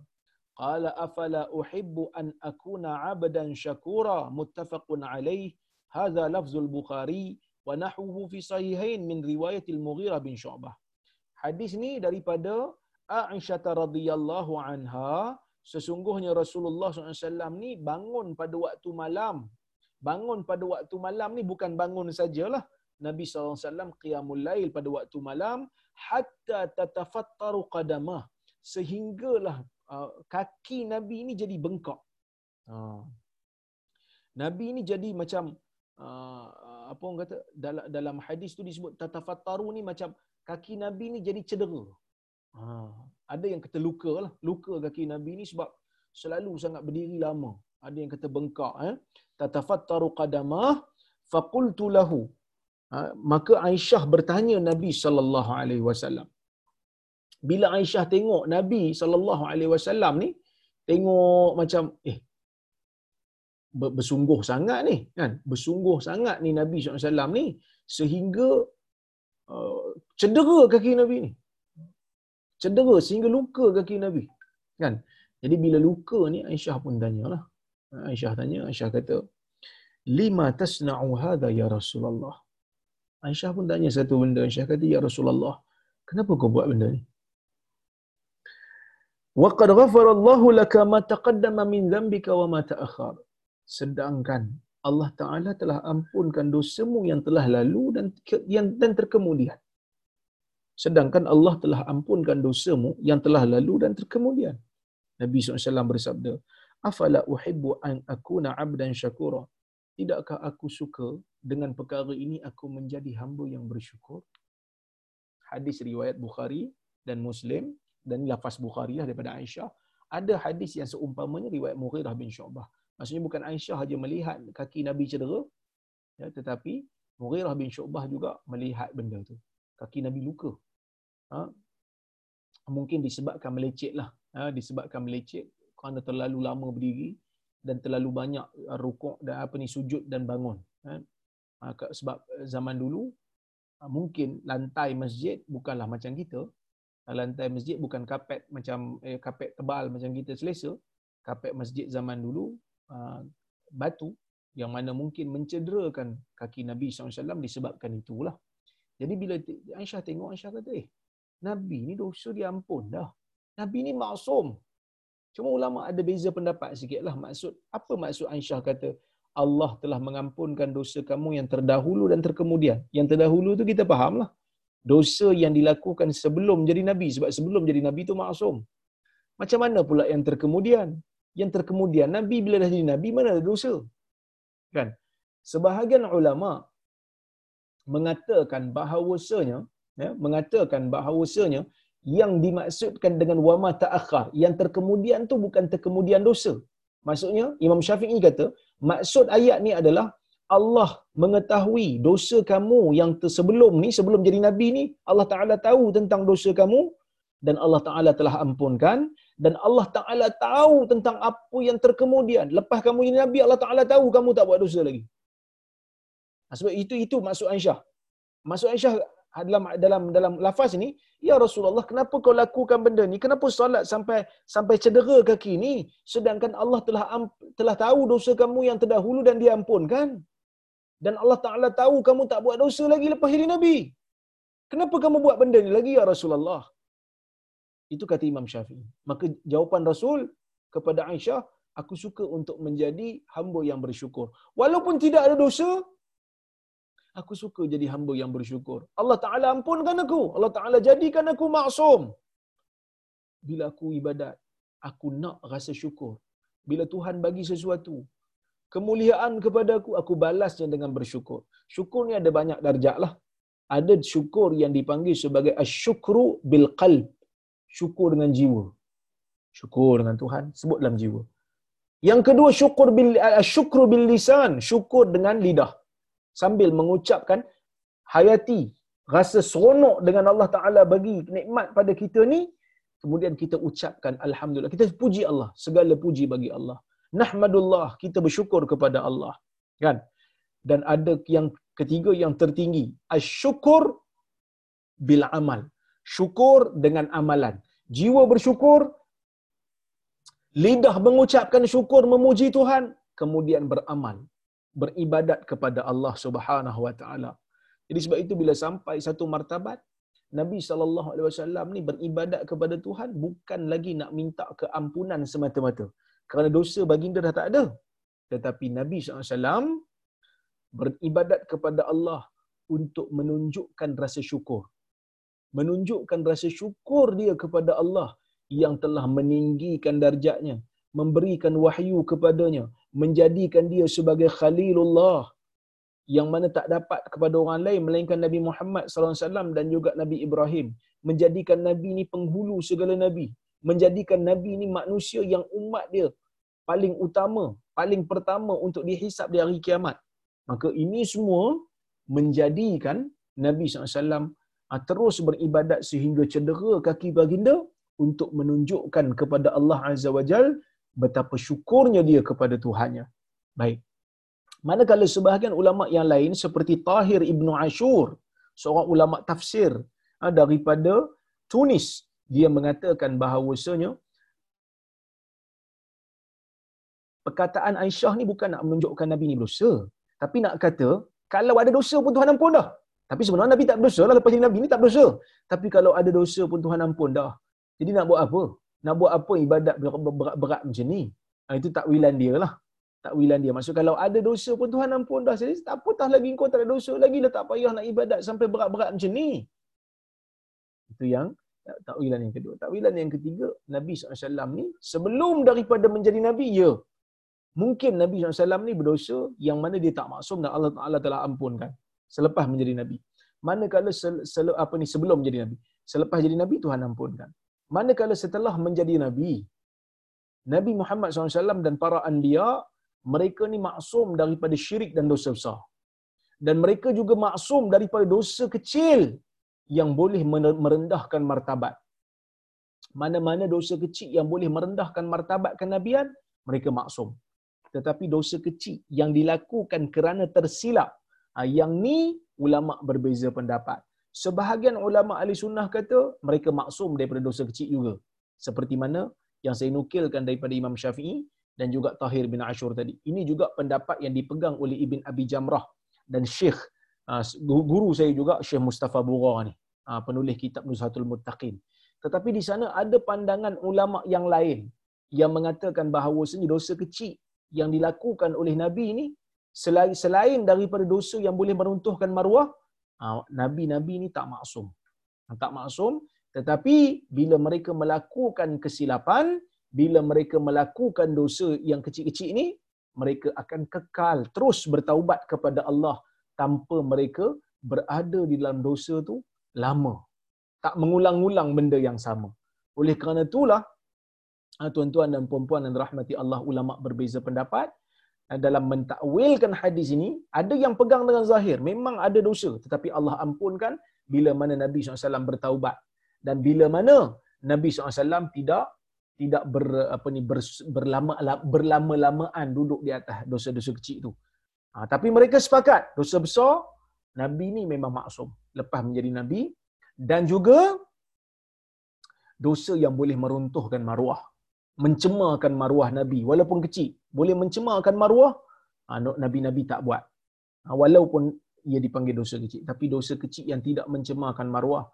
قال أفلا أحب أن أكون عبدا شكورا متفق عليه هذا لفظ البخاري ونحوه في صحيحين من رواية المغيرة بن شعبة Hadis ni daripada Aisyah radhiyallahu anha sesungguhnya Rasulullah SAW ni bangun pada waktu malam bangun pada waktu malam ni bukan bangun sajalah Nabi SAW qiyamul lail pada waktu malam hatta tatafattaru qadamah sehinggalah uh, kaki Nabi ini jadi bengkak. Uh. Nabi ini jadi macam uh, apa orang kata dalam dalam hadis tu disebut tatafattaru ni macam kaki Nabi ni jadi cedera. Uh. Ada yang kata luka lah. Luka kaki Nabi ni sebab selalu sangat berdiri lama. Ada yang kata bengkak. Eh? Tatafattaru qadamah faqultu lahu maka Aisyah bertanya Nabi sallallahu alaihi wasallam. Bila Aisyah tengok Nabi sallallahu alaihi wasallam ni tengok macam eh bersungguh sangat ni kan? Bersungguh sangat ni Nabi SAW ni sehingga uh, cedera kaki Nabi ni. Cedera sehingga luka kaki Nabi kan? Jadi bila luka ni Aisyah pun tanyalah. Aisyah tanya Aisyah kata lima tasna'u hadha ya Rasulullah Aisyah pun tanya satu benda. Aisyah kata, Ya Rasulullah, kenapa kau buat benda ni? وَقَدْ غَفَرَ اللَّهُ لَكَ مَا تَقَدَّمَ مِنْ ذَنْبِكَ وَمَا تَأَخَرَ Sedangkan Allah Ta'ala telah ampunkan dosamu yang telah lalu dan yang dan terkemudian. Sedangkan Allah telah ampunkan dosamu yang telah lalu dan terkemudian. Nabi SAW bersabda, Afala uhibbu an akuna abdan syakura. Tidakkah aku suka dengan perkara ini aku menjadi hamba yang bersyukur? Hadis riwayat Bukhari dan Muslim dan lafaz Bukhari lah daripada Aisyah. Ada hadis yang seumpamanya riwayat Mughirah bin Syu'bah. Maksudnya bukan Aisyah saja melihat kaki Nabi cedera, ya, tetapi Mughirah bin Syu'bah juga melihat benda tu. Kaki Nabi luka. Ha? Mungkin disebabkan melecet lah. Ha? Disebabkan melecet kerana terlalu lama berdiri dan terlalu banyak rukuk dan apa ni sujud dan bangun. Ha? Sebab zaman dulu mungkin lantai masjid bukanlah macam kita. Lantai masjid bukan kapet macam eh, kapet tebal macam kita selesa. Kapet masjid zaman dulu batu yang mana mungkin mencederakan kaki Nabi SAW disebabkan itulah. Jadi bila Aisyah tengok Aisyah kata eh Nabi ni dosa dia ampun dah. Nabi ni maksum. Cuma ulama ada beza pendapat sikit lah. Maksud apa maksud Aisyah kata Allah telah mengampunkan dosa kamu yang terdahulu dan terkemudian yang terdahulu tu kita faham lah dosa yang dilakukan sebelum jadi nabi sebab sebelum jadi nabi itu maksum. Macam mana pula yang terkemudian? Yang terkemudian nabi bila dah jadi nabi mana ada dosa? Kan? Sebahagian ulama mengatakan bahawasanya ya, mengatakan bahawasanya yang dimaksudkan dengan wama ta'akhir yang terkemudian tu bukan terkemudian dosa. Maksudnya Imam Syafi'i kata maksud ayat ni adalah Allah mengetahui dosa kamu yang sebelum ni sebelum jadi nabi ni Allah Taala tahu tentang dosa kamu dan Allah Taala telah ampunkan dan Allah Taala tahu tentang apa yang terkemudian lepas kamu jadi nabi Allah Taala tahu kamu tak buat dosa lagi. Sebab itu itu maksud Aisyah. Maksud Aisyah dalam dalam dalam lafaz ini, ya Rasulullah, kenapa kau lakukan benda ni? Kenapa solat sampai sampai cedera kaki ni? Sedangkan Allah telah telah tahu dosa kamu yang terdahulu dan diampunkan. Dan Allah Ta'ala tahu kamu tak buat dosa lagi lepas jadi Nabi. Kenapa kamu buat benda ni lagi ya Rasulullah? Itu kata Imam Syafi'i. Maka jawapan Rasul kepada Aisyah, aku suka untuk menjadi hamba yang bersyukur. Walaupun tidak ada dosa, aku suka jadi hamba yang bersyukur. Allah Ta'ala ampunkan aku. Allah Ta'ala jadikan aku maksum. Bila aku ibadat, aku nak rasa syukur. Bila Tuhan bagi sesuatu, kemuliaan kepada aku, aku balasnya dengan bersyukur. Syukur ni ada banyak darjah lah. Ada syukur yang dipanggil sebagai asyukru bil qalb. syukur dengan jiwa. Syukur dengan Tuhan, sebut dalam jiwa. Yang kedua syukur bil syukru bil lisan, syukur dengan lidah. Sambil mengucapkan hayati, rasa seronok dengan Allah Taala bagi nikmat pada kita ni, kemudian kita ucapkan alhamdulillah. Kita puji Allah, segala puji bagi Allah. Nahmadullah, kita bersyukur kepada Allah. Kan? Dan ada yang ketiga yang tertinggi, asyukur bil amal. Syukur dengan amalan. Jiwa bersyukur, lidah mengucapkan syukur memuji Tuhan, kemudian beramal, beribadat kepada Allah Subhanahu wa taala. Jadi sebab itu bila sampai satu martabat Nabi sallallahu alaihi wasallam ni beribadat kepada Tuhan bukan lagi nak minta keampunan semata-mata. Kerana dosa baginda dah tak ada. Tetapi Nabi sallallahu alaihi wasallam beribadat kepada Allah untuk menunjukkan rasa syukur. Menunjukkan rasa syukur dia kepada Allah yang telah meninggikan darjatnya, memberikan wahyu kepadanya, menjadikan dia sebagai khalilullah yang mana tak dapat kepada orang lain melainkan Nabi Muhammad sallallahu alaihi wasallam dan juga Nabi Ibrahim. Menjadikan nabi ni penghulu segala nabi. Menjadikan nabi ni manusia yang umat dia paling utama paling pertama untuk dihisap di hari kiamat. Maka ini semua menjadikan Nabi SAW ah, terus beribadat sehingga cedera kaki baginda untuk menunjukkan kepada Allah Azza wa Jal betapa syukurnya dia kepada Tuhannya. Baik. Manakala sebahagian ulama yang lain seperti Tahir Ibnu Ashur, seorang ulama tafsir ah, daripada Tunis, dia mengatakan bahawasanya perkataan Aisyah ni bukan nak menunjukkan Nabi ni berdosa, tapi nak kata kalau ada dosa pun Tuhan ampun dah. Tapi sebenarnya Nabi tak berdosa lah lepas jadi Nabi ni tak berdosa. Tapi kalau ada dosa pun Tuhan ampun dah. Jadi nak buat apa? Nak buat apa ibadat berat-berat macam ni? Ha, itu takwilan dia lah. Takwilan dia. Maksud kalau ada dosa pun Tuhan ampun dah. Jadi tak apatah lagi kau tak ada dosa lagi lah tak payah nak ibadat sampai berat-berat macam ni. Itu yang takwilan yang kedua. Takwilan yang ketiga, Nabi SAW ni sebelum daripada menjadi Nabi, ya. Mungkin Nabi SAW ni berdosa yang mana dia tak maksum dan Allah Taala telah ampunkan selepas menjadi Nabi. Manakala sel, sel, apa ni sebelum menjadi Nabi. Selepas jadi Nabi, Tuhan ampunkan manakala setelah menjadi nabi Nabi Muhammad SAW dan para anbiya mereka ni maksum daripada syirik dan dosa besar. Dan mereka juga maksum daripada dosa kecil yang boleh merendahkan martabat. Mana-mana dosa kecil yang boleh merendahkan martabat kenabian mereka maksum. Tetapi dosa kecil yang dilakukan kerana tersilap ah, yang ni ulama berbeza pendapat sebahagian ulama ahli sunnah kata mereka maksum daripada dosa kecil juga. Seperti mana yang saya nukilkan daripada Imam Syafi'i dan juga Tahir bin Ashur tadi. Ini juga pendapat yang dipegang oleh Ibn Abi Jamrah dan Syekh ah, guru saya juga Syekh Mustafa Bura ni, ah, penulis kitab Nuzhatul Muttaqin. Tetapi di sana ada pandangan ulama yang lain yang mengatakan bahawa dosa kecil yang dilakukan oleh Nabi ini selain selain daripada dosa yang boleh meruntuhkan maruah Ah, nabi-nabi ni tak maksum. Ah, tak maksum tetapi bila mereka melakukan kesilapan, bila mereka melakukan dosa yang kecil-kecil ni, mereka akan kekal terus bertaubat kepada Allah tanpa mereka berada di dalam dosa tu lama. Tak mengulang-ulang benda yang sama. Oleh kerana itulah ah, tuan-tuan dan puan-puan yang rahmati Allah ulama berbeza pendapat dalam mentakwilkan hadis ini ada yang pegang dengan zahir. Memang ada dosa tetapi Allah ampunkan bila mana Nabi SAW bertaubat. Dan bila mana Nabi SAW tidak tidak ber, apa ni ber, berlama berlama-lamaan duduk di atas dosa-dosa kecil itu. Ha, tapi mereka sepakat dosa besar Nabi ni memang maksum lepas menjadi Nabi. Dan juga dosa yang boleh meruntuhkan maruah mencemarkan maruah Nabi. Walaupun kecil boleh mencemarkan maruah? Ha, Nabi-Nabi tak buat. Ha, walaupun ia dipanggil dosa kecil tapi dosa kecil yang tidak mencemarkan maruah.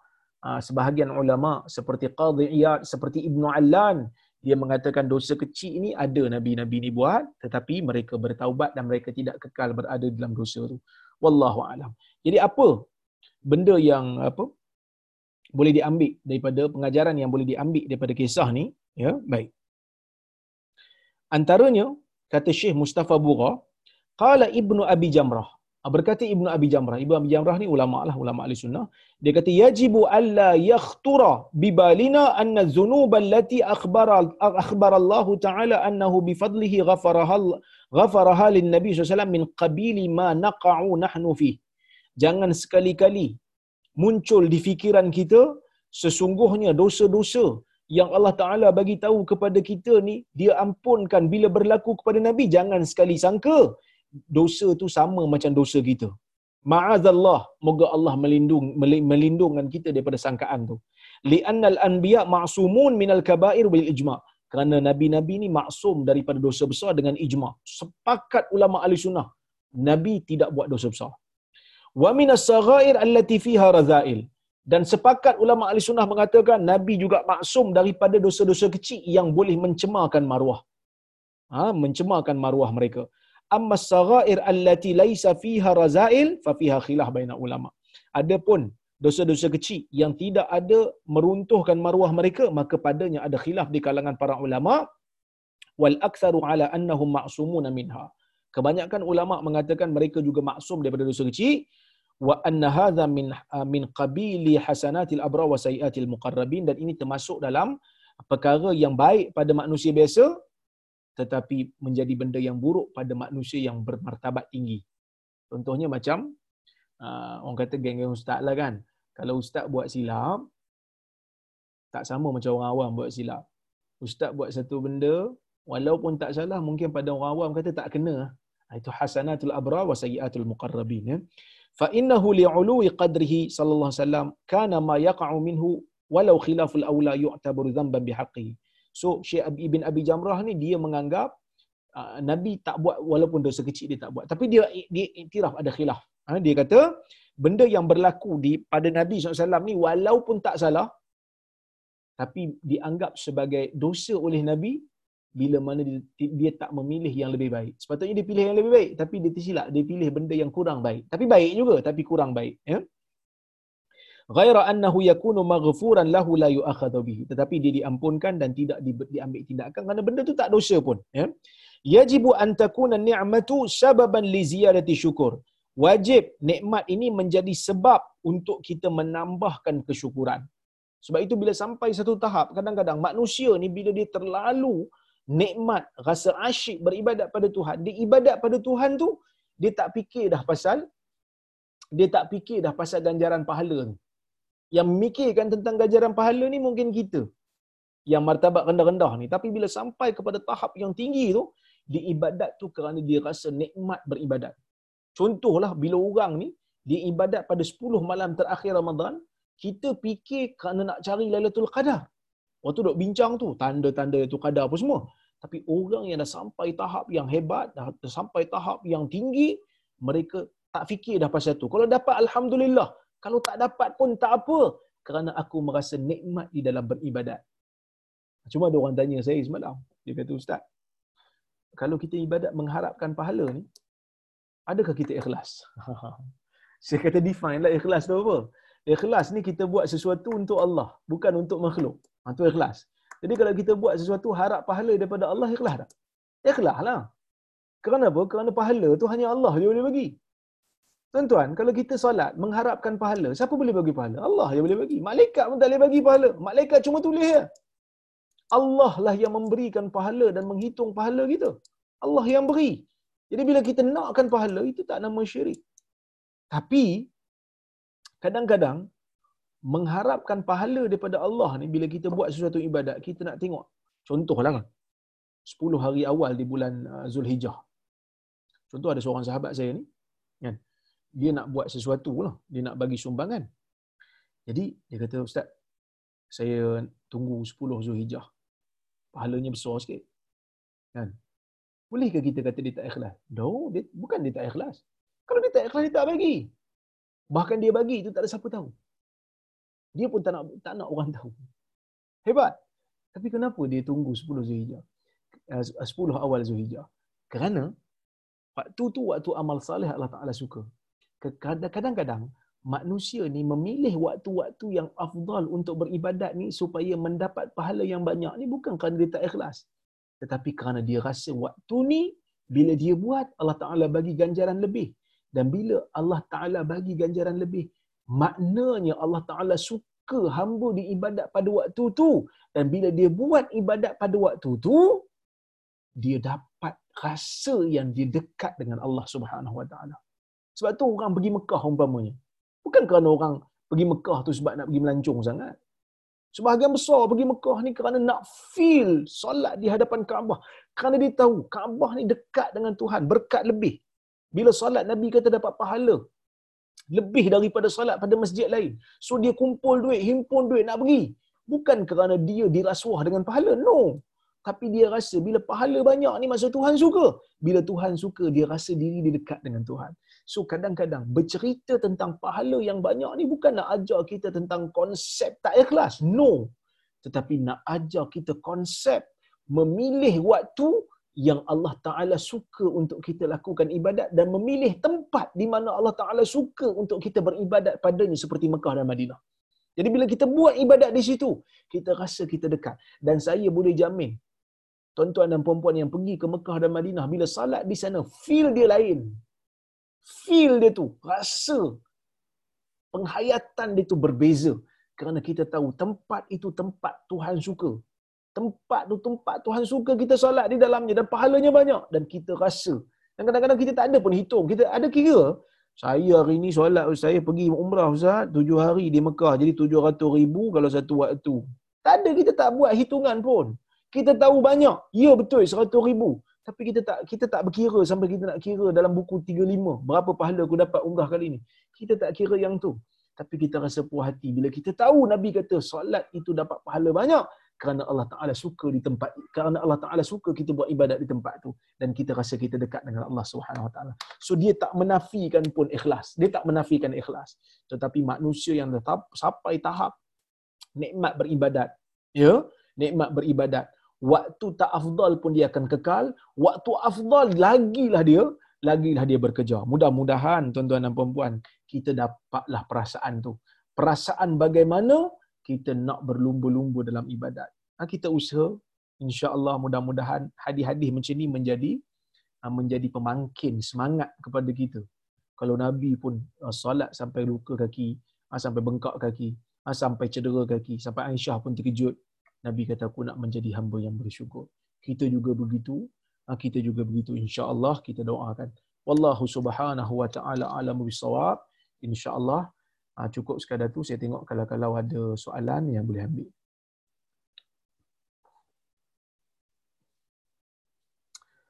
Ha, sebahagian ulama seperti Qadhi Iyad seperti Ibnu Allan dia mengatakan dosa kecil ini ada Nabi-Nabi ni buat tetapi mereka bertaubat dan mereka tidak kekal berada dalam dosa itu wallahu alam. Jadi apa benda yang apa boleh diambil daripada pengajaran yang boleh diambil daripada kisah ni? Ya baik Antaranya kata Syekh Mustafa Bura, qala Ibnu Abi Jamrah. Ah, berkata Ibnu Abi Jamrah. Ibnu Abi Jamrah ni ulama lah, ulama ahli sunnah. Dia kata, yajibu alla yakhtura bibalina anna zunuba allati akhbara, Allah Ta'ala annahu bifadlihi ghafaraha, ghafaraha lin Nabi SAW min qabili ma naqa'u nahnu fi. Jangan sekali-kali muncul di fikiran kita sesungguhnya dosa-dosa yang Allah Ta'ala bagi tahu kepada kita ni, dia ampunkan bila berlaku kepada Nabi. Jangan sekali sangka dosa tu sama macam dosa kita. Ma'azallah, moga Allah melindung melindungkan kita daripada sangkaan tu. Li'annal anbiya ma'sumun minal kabair bil ijma'. Kerana nabi-nabi ni maksum daripada dosa besar dengan ijma'. Sepakat ulama ahli sunnah, nabi tidak buat dosa besar. Wa minas saghair allati fiha razail. Dan sepakat ulama ahli sunnah mengatakan nabi juga maksum daripada dosa-dosa kecil yang boleh mencemarkan maruah. Ha, mencemarkan maruah mereka. Amma saghair allati laisa fiha razail fa fiha khilaf baina ulama. Adapun dosa-dosa kecil yang tidak ada meruntuhkan maruah mereka maka padanya ada khilaf di kalangan para ulama. Wal aktsaru ala annahum ma'sumuna minha. Kebanyakan ulama mengatakan mereka juga maksum daripada dosa kecil wa anna hadha min min qabili hasanatil abra wa sayiatil muqarrabin dan ini termasuk dalam perkara yang baik pada manusia biasa tetapi menjadi benda yang buruk pada manusia yang bermartabat tinggi. Contohnya macam uh, orang kata geng-geng ustaz lah kan. Kalau ustaz buat silap, tak sama macam orang awam buat silap. Ustaz buat satu benda, walaupun tak salah, mungkin pada orang awam kata tak kena. Ah, itu hasanatul abra wa sayyiatul muqarrabin. Ya. Fa innahu li'ului qadrihi sallallahu alaihi wasallam kana ma yaqa'u minhu walau khilaful aula yu'tabaru dhanban bihaqqihi. So Syekh Ibn Abi Jamrah ni dia menganggap uh, Nabi tak buat walaupun dosa kecil dia tak buat. Tapi dia dia iktiraf ada khilaf. Ha, dia kata benda yang berlaku di pada Nabi SAW ni walaupun tak salah tapi dianggap sebagai dosa oleh Nabi bila mana dia, dia tak memilih yang lebih baik. Sepatutnya dia pilih yang lebih baik tapi dia tersilap dia pilih benda yang kurang baik. Tapi baik juga tapi kurang baik. Ya? ghaira annahu yakunu maghfuran lahu la yu'akhadhu bihi tetapi dia diampunkan dan tidak diambil tindakan kerana benda tu tak dosa pun ya yajibu an takuna ni'matu sababan li ziyadati syukur wajib nikmat ini menjadi sebab untuk kita menambahkan kesyukuran sebab itu bila sampai satu tahap kadang-kadang manusia ni bila dia terlalu nikmat rasa asyik beribadat pada Tuhan. Dia ibadat pada Tuhan tu dia tak fikir dah pasal dia tak fikir dah pasal ganjaran pahala ni. Yang memikirkan tentang ganjaran pahala ni mungkin kita yang martabat rendah-rendah ni. Tapi bila sampai kepada tahap yang tinggi tu di ibadat tu kerana dia rasa nikmat beribadat. Contohlah bila orang ni dia ibadat pada 10 malam terakhir Ramadan kita fikir kerana nak cari Lailatul Qadar waktu duk bincang tu tanda-tanda itu Qadar apa semua tapi orang yang dah sampai tahap yang hebat dah sampai tahap yang tinggi mereka tak fikir dah pasal tu kalau dapat alhamdulillah kalau tak dapat pun tak apa. Kerana aku merasa nikmat di dalam beribadat. Cuma ada orang tanya saya semalam. Dia kata, Ustaz, kalau kita ibadat mengharapkan pahala ni, adakah kita ikhlas? saya kata define lah ikhlas tu apa? Ikhlas ni kita buat sesuatu untuk Allah, bukan untuk makhluk. Ha, ikhlas. Jadi kalau kita buat sesuatu harap pahala daripada Allah, ikhlas tak? Ikhlas lah. Kerana apa? Kerana pahala tu hanya Allah dia boleh bagi. Tuan-tuan, kalau kita solat mengharapkan pahala, siapa boleh bagi pahala? Allah yang boleh bagi. Malaikat pun tak boleh bagi pahala. Malaikat cuma tulis ya. Allah lah yang memberikan pahala dan menghitung pahala kita. Allah yang beri. Jadi bila kita nakkan pahala, itu tak nama syirik. Tapi, kadang-kadang, mengharapkan pahala daripada Allah ni, bila kita buat sesuatu ibadat, kita nak tengok. Contohlah kan, 10 hari awal di bulan uh, Zulhijjah. Contoh ada seorang sahabat saya ni, kan? dia nak buat sesuatu lah. Dia nak bagi sumbangan. Jadi, dia kata, Ustaz, saya tunggu 10 Zulhijjah. Pahalanya besar sikit. Kan? Bolehkah kita kata dia tak ikhlas? No, dia, bukan dia tak ikhlas. Kalau dia tak ikhlas, dia tak bagi. Bahkan dia bagi, itu tak ada siapa tahu. Dia pun tak nak, tak nak orang tahu. Hebat. Tapi kenapa dia tunggu 10 Zulhijjah? 10 eh, awal Zulhijjah? Kerana waktu tu waktu amal salih Allah Ta'ala suka kadang-kadang manusia ni memilih waktu-waktu yang afdal untuk beribadat ni supaya mendapat pahala yang banyak ni bukan kerana dia tak ikhlas tetapi kerana dia rasa waktu ni bila dia buat Allah Taala bagi ganjaran lebih Dan bila Allah Ta'ala bagi ganjaran lebih, maknanya Allah Ta'ala suka hamba di ibadat pada waktu tu. Dan bila dia buat ibadat pada waktu tu, dia dapat rasa yang dia dekat dengan Allah Subhanahu Wa Ta'ala. Sebab tu orang pergi Mekah umpamanya. Bukan kerana orang pergi Mekah tu sebab nak pergi melancong sangat. Sebahagian besar pergi Mekah ni kerana nak feel solat di hadapan Kaabah. Kerana dia tahu Kaabah ni dekat dengan Tuhan, berkat lebih. Bila solat Nabi kata dapat pahala lebih daripada solat pada masjid lain. So dia kumpul duit, himpun duit nak pergi. Bukan kerana dia dirasuah dengan pahala. No. Tapi dia rasa bila pahala banyak ni masa Tuhan suka. Bila Tuhan suka, dia rasa diri dia dekat dengan Tuhan. So kadang-kadang bercerita tentang pahala yang banyak ni bukan nak ajar kita tentang konsep tak ikhlas. No. Tetapi nak ajar kita konsep memilih waktu yang Allah Ta'ala suka untuk kita lakukan ibadat dan memilih tempat di mana Allah Ta'ala suka untuk kita beribadat padanya seperti Mekah dan Madinah. Jadi bila kita buat ibadat di situ, kita rasa kita dekat. Dan saya boleh jamin, tuan-tuan dan puan-puan yang pergi ke Mekah dan Madinah, bila salat di sana, feel dia lain feel dia tu, rasa penghayatan dia tu berbeza. Kerana kita tahu tempat itu tempat Tuhan suka. Tempat tu tempat Tuhan suka kita solat di dalamnya dan pahalanya banyak. Dan kita rasa. Dan kadang-kadang kita tak ada pun hitung. Kita ada kira. Saya hari ni solat, saya pergi umrah Ustaz, tujuh hari di Mekah. Jadi tujuh ratus ribu kalau satu waktu. Tak ada, kita tak buat hitungan pun. Kita tahu banyak. Ya betul, seratus ribu tapi kita tak kita tak berkira sampai kita nak kira dalam buku 35 berapa pahala aku dapat umrah kali ni kita tak kira yang tu tapi kita rasa puas hati bila kita tahu nabi kata solat itu dapat pahala banyak kerana Allah Taala suka di tempat kerana Allah Taala suka kita buat ibadat di tempat tu dan kita rasa kita dekat dengan Allah Subhanahu Wa Taala. So dia tak menafikan pun ikhlas. Dia tak menafikan ikhlas. Tetapi manusia yang tetap sampai tahap nikmat beribadat ya nikmat beribadat waktu tak afdal pun dia akan kekal. Waktu afdal lagilah dia lagilah dia bekerja mudah-mudahan tuan-tuan dan puan-puan kita dapatlah perasaan tu. Perasaan bagaimana kita nak berlumba-lumba dalam ibadat ha, kita usaha insya-Allah mudah-mudahan hadis-hadis macam ni menjadi ha, menjadi pemangkin semangat kepada kita kalau nabi pun uh, solat sampai luka kaki ha, sampai bengkak kaki sampai cedera kaki sampai Aisyah pun terkejut Nabi kata aku nak menjadi hamba yang bersyukur. Kita juga begitu. Ah, kita juga begitu insya-Allah kita doakan. Wallahu subhanahu wa ta'ala alamu bisawab. Insya-Allah ah, cukup sekadar tu saya tengok kalau-kalau ada soalan yang boleh ambil.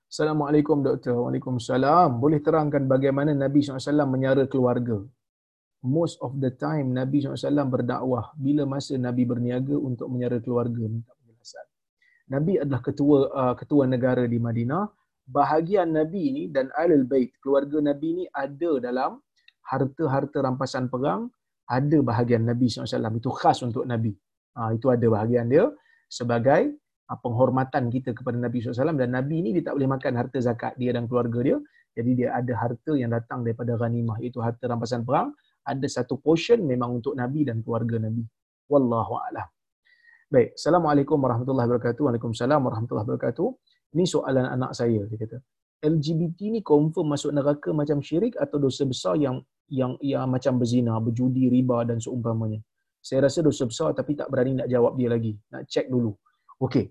Assalamualaikum doktor. Waalaikumsalam. Boleh terangkan bagaimana Nabi SAW menyara keluarga? most of the time Nabi SAW berdakwah bila masa Nabi berniaga untuk menyara keluarga minta penjelasan. Nabi adalah ketua uh, ketua negara di Madinah. Bahagian Nabi ini dan Ahlul Bait, keluarga Nabi ini ada dalam harta-harta rampasan perang, ada bahagian Nabi SAW. Itu khas untuk Nabi. Uh, itu ada bahagian dia sebagai uh, penghormatan kita kepada Nabi SAW. Dan Nabi ini dia tak boleh makan harta zakat dia dan keluarga dia. Jadi dia ada harta yang datang daripada ghanimah. Itu harta rampasan perang ada satu portion memang untuk Nabi dan keluarga Nabi. Wallahu a'lam. Baik, Assalamualaikum warahmatullahi wabarakatuh. Waalaikumsalam warahmatullahi wabarakatuh. Ini soalan anak saya, dia kata. LGBT ni confirm masuk neraka macam syirik atau dosa besar yang yang yang macam berzina, berjudi, riba dan seumpamanya. Saya rasa dosa besar tapi tak berani nak jawab dia lagi. Nak check dulu. Okey.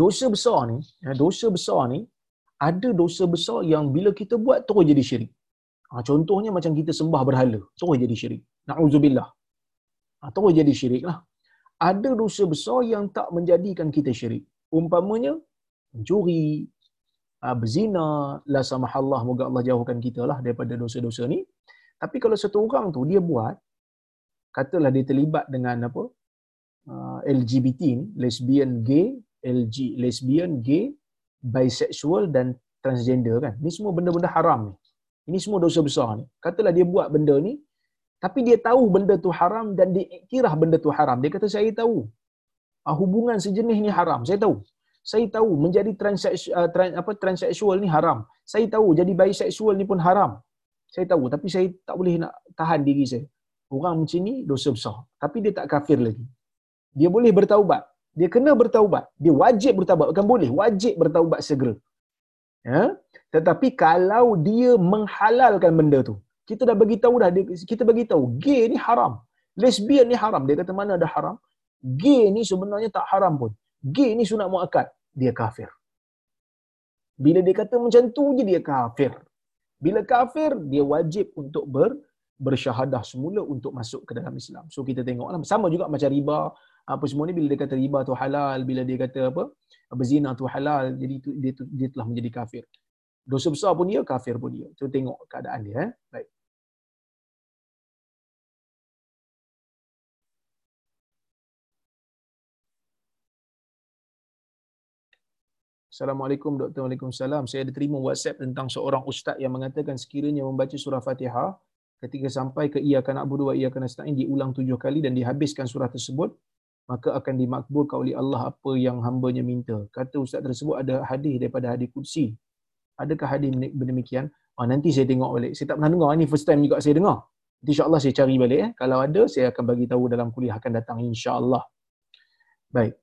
Dosa besar ni, ya, dosa besar ni ada dosa besar yang bila kita buat terus jadi syirik. Ha, contohnya macam kita sembah berhala. Terus jadi syirik. Na'udzubillah. Ha, terus jadi syirik lah. Ada dosa besar yang tak menjadikan kita syirik. Umpamanya, mencuri, ha, berzina, la samahallah, moga Allah jauhkan kita lah daripada dosa-dosa ni. Tapi kalau satu orang tu, dia buat, katalah dia terlibat dengan apa, uh, LGBT ni, lesbian, gay, LG, lesbian, gay, bisexual dan transgender kan. Ni semua benda-benda haram ni. Ini semua dosa besar ni. Katalah dia buat benda ni, tapi dia tahu benda tu haram dan dia iktiraf benda tu haram. Dia kata, saya tahu. Uh, hubungan sejenis ni haram. Saya tahu. Saya tahu menjadi transseksual, uh, trans, apa, transseksual ni haram. Saya tahu jadi bisexual ni pun haram. Saya tahu. Tapi saya tak boleh nak tahan diri saya. Orang macam ni dosa besar. Tapi dia tak kafir lagi. Dia boleh bertaubat. Dia kena bertaubat. Dia wajib bertaubat. Bukan boleh. Wajib bertaubat segera. Ya? Tetapi kalau dia menghalalkan benda tu, kita dah bagi tahu dah dia, kita bagi tahu gay ni haram. Lesbian ni haram. Dia kata mana ada haram? Gay ni sebenarnya tak haram pun. Gay ni sunat muakkad. Dia kafir. Bila dia kata macam tu je dia kafir. Bila kafir, dia wajib untuk ber, bersyahadah semula untuk masuk ke dalam Islam. So kita tengoklah. Sama juga macam riba. Apa semua ni bila dia kata riba tu halal, bila dia kata apa, berzina tu halal, jadi tu, dia, tu, dia telah menjadi kafir. Dosa besar pun dia, kafir pun dia. So tengok keadaan dia. Eh? Baik. Assalamualaikum Dr. Waalaikumsalam. Saya ada terima WhatsApp tentang seorang ustaz yang mengatakan sekiranya membaca surah Fatihah ketika sampai ke ia akan abudu wa ia akan nasta'in diulang tujuh kali dan dihabiskan surah tersebut maka akan dimakbulkan oleh Allah apa yang hambanya minta. Kata ustaz tersebut ada hadis daripada hadis kursi. Adakah hadis demikian? Oh, nanti saya tengok balik. Saya tak pernah dengar. Ini first time juga saya dengar. Nanti insyaAllah saya cari balik. Eh. Kalau ada, saya akan bagi tahu dalam kuliah akan datang insyaAllah. Baik.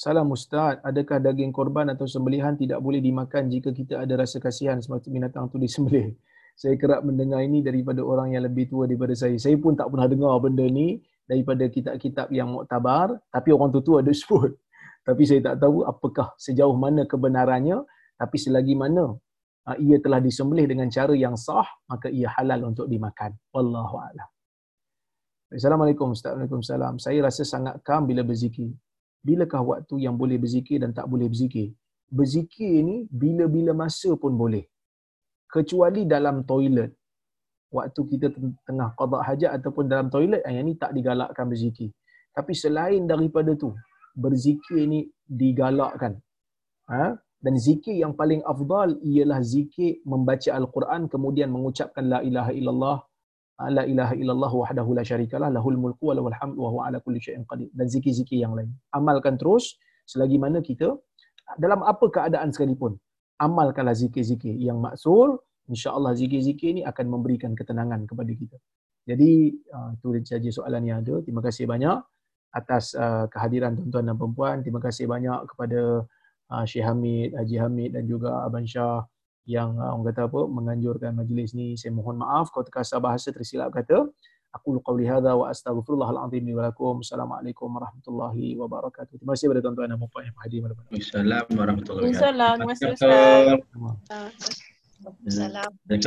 Salam Ustaz, adakah daging korban atau sembelihan tidak boleh dimakan jika kita ada rasa kasihan semasa binatang itu disembelih? Saya kerap mendengar ini daripada orang yang lebih tua daripada saya. Saya pun tak pernah dengar benda ni daripada kitab-kitab yang muktabar, tapi orang tua-tua ada sebut. Tapi saya tak tahu apakah sejauh mana kebenarannya, tapi selagi mana uh, ia telah disembelih dengan cara yang sah, maka ia halal untuk dimakan. Wallahu a'lam. Assalamualaikum Ustaz. Waalaikumsalam. Saya rasa sangat kam bila berzikir bilakah waktu yang boleh berzikir dan tak boleh berzikir? Berzikir ni bila-bila masa pun boleh. Kecuali dalam toilet. Waktu kita tengah qada hajat ataupun dalam toilet, yang ni tak digalakkan berzikir. Tapi selain daripada tu, berzikir ni digalakkan. Ha? Dan zikir yang paling afdal ialah zikir membaca Al-Quran kemudian mengucapkan La ilaha illallah la ilaha illallah wahdahu la syarikalah lahul mulku wa lahul hamdu wa huwa ala kulli syai'in qadir dan zikir-zikir yang lain. Amalkan terus selagi mana kita dalam apa keadaan sekalipun amalkanlah zikir-zikir yang maksur insya-Allah zikir-zikir ini akan memberikan ketenangan kepada kita. Jadi uh, itu saja soalan yang ada. Terima kasih banyak atas uh, kehadiran tuan-tuan dan puan Terima kasih banyak kepada Syekh Hamid, Haji Hamid dan juga Abang Syah yang uh, orang kata apa menganjurkan majlis ni saya mohon maaf kalau terkasar bahasa tersilap kata aku qauli hadza wa astaghfirullahal azim li wa lakum assalamualaikum warahmatullahi wabarakatuh terima kasih kepada tuan-tuan dan puan yang hadir pada Assalamualaikum warahmatullahi wabarakatuh. Assalamualaikum warahmatullahi wabarakatuh. Assalamualaikum.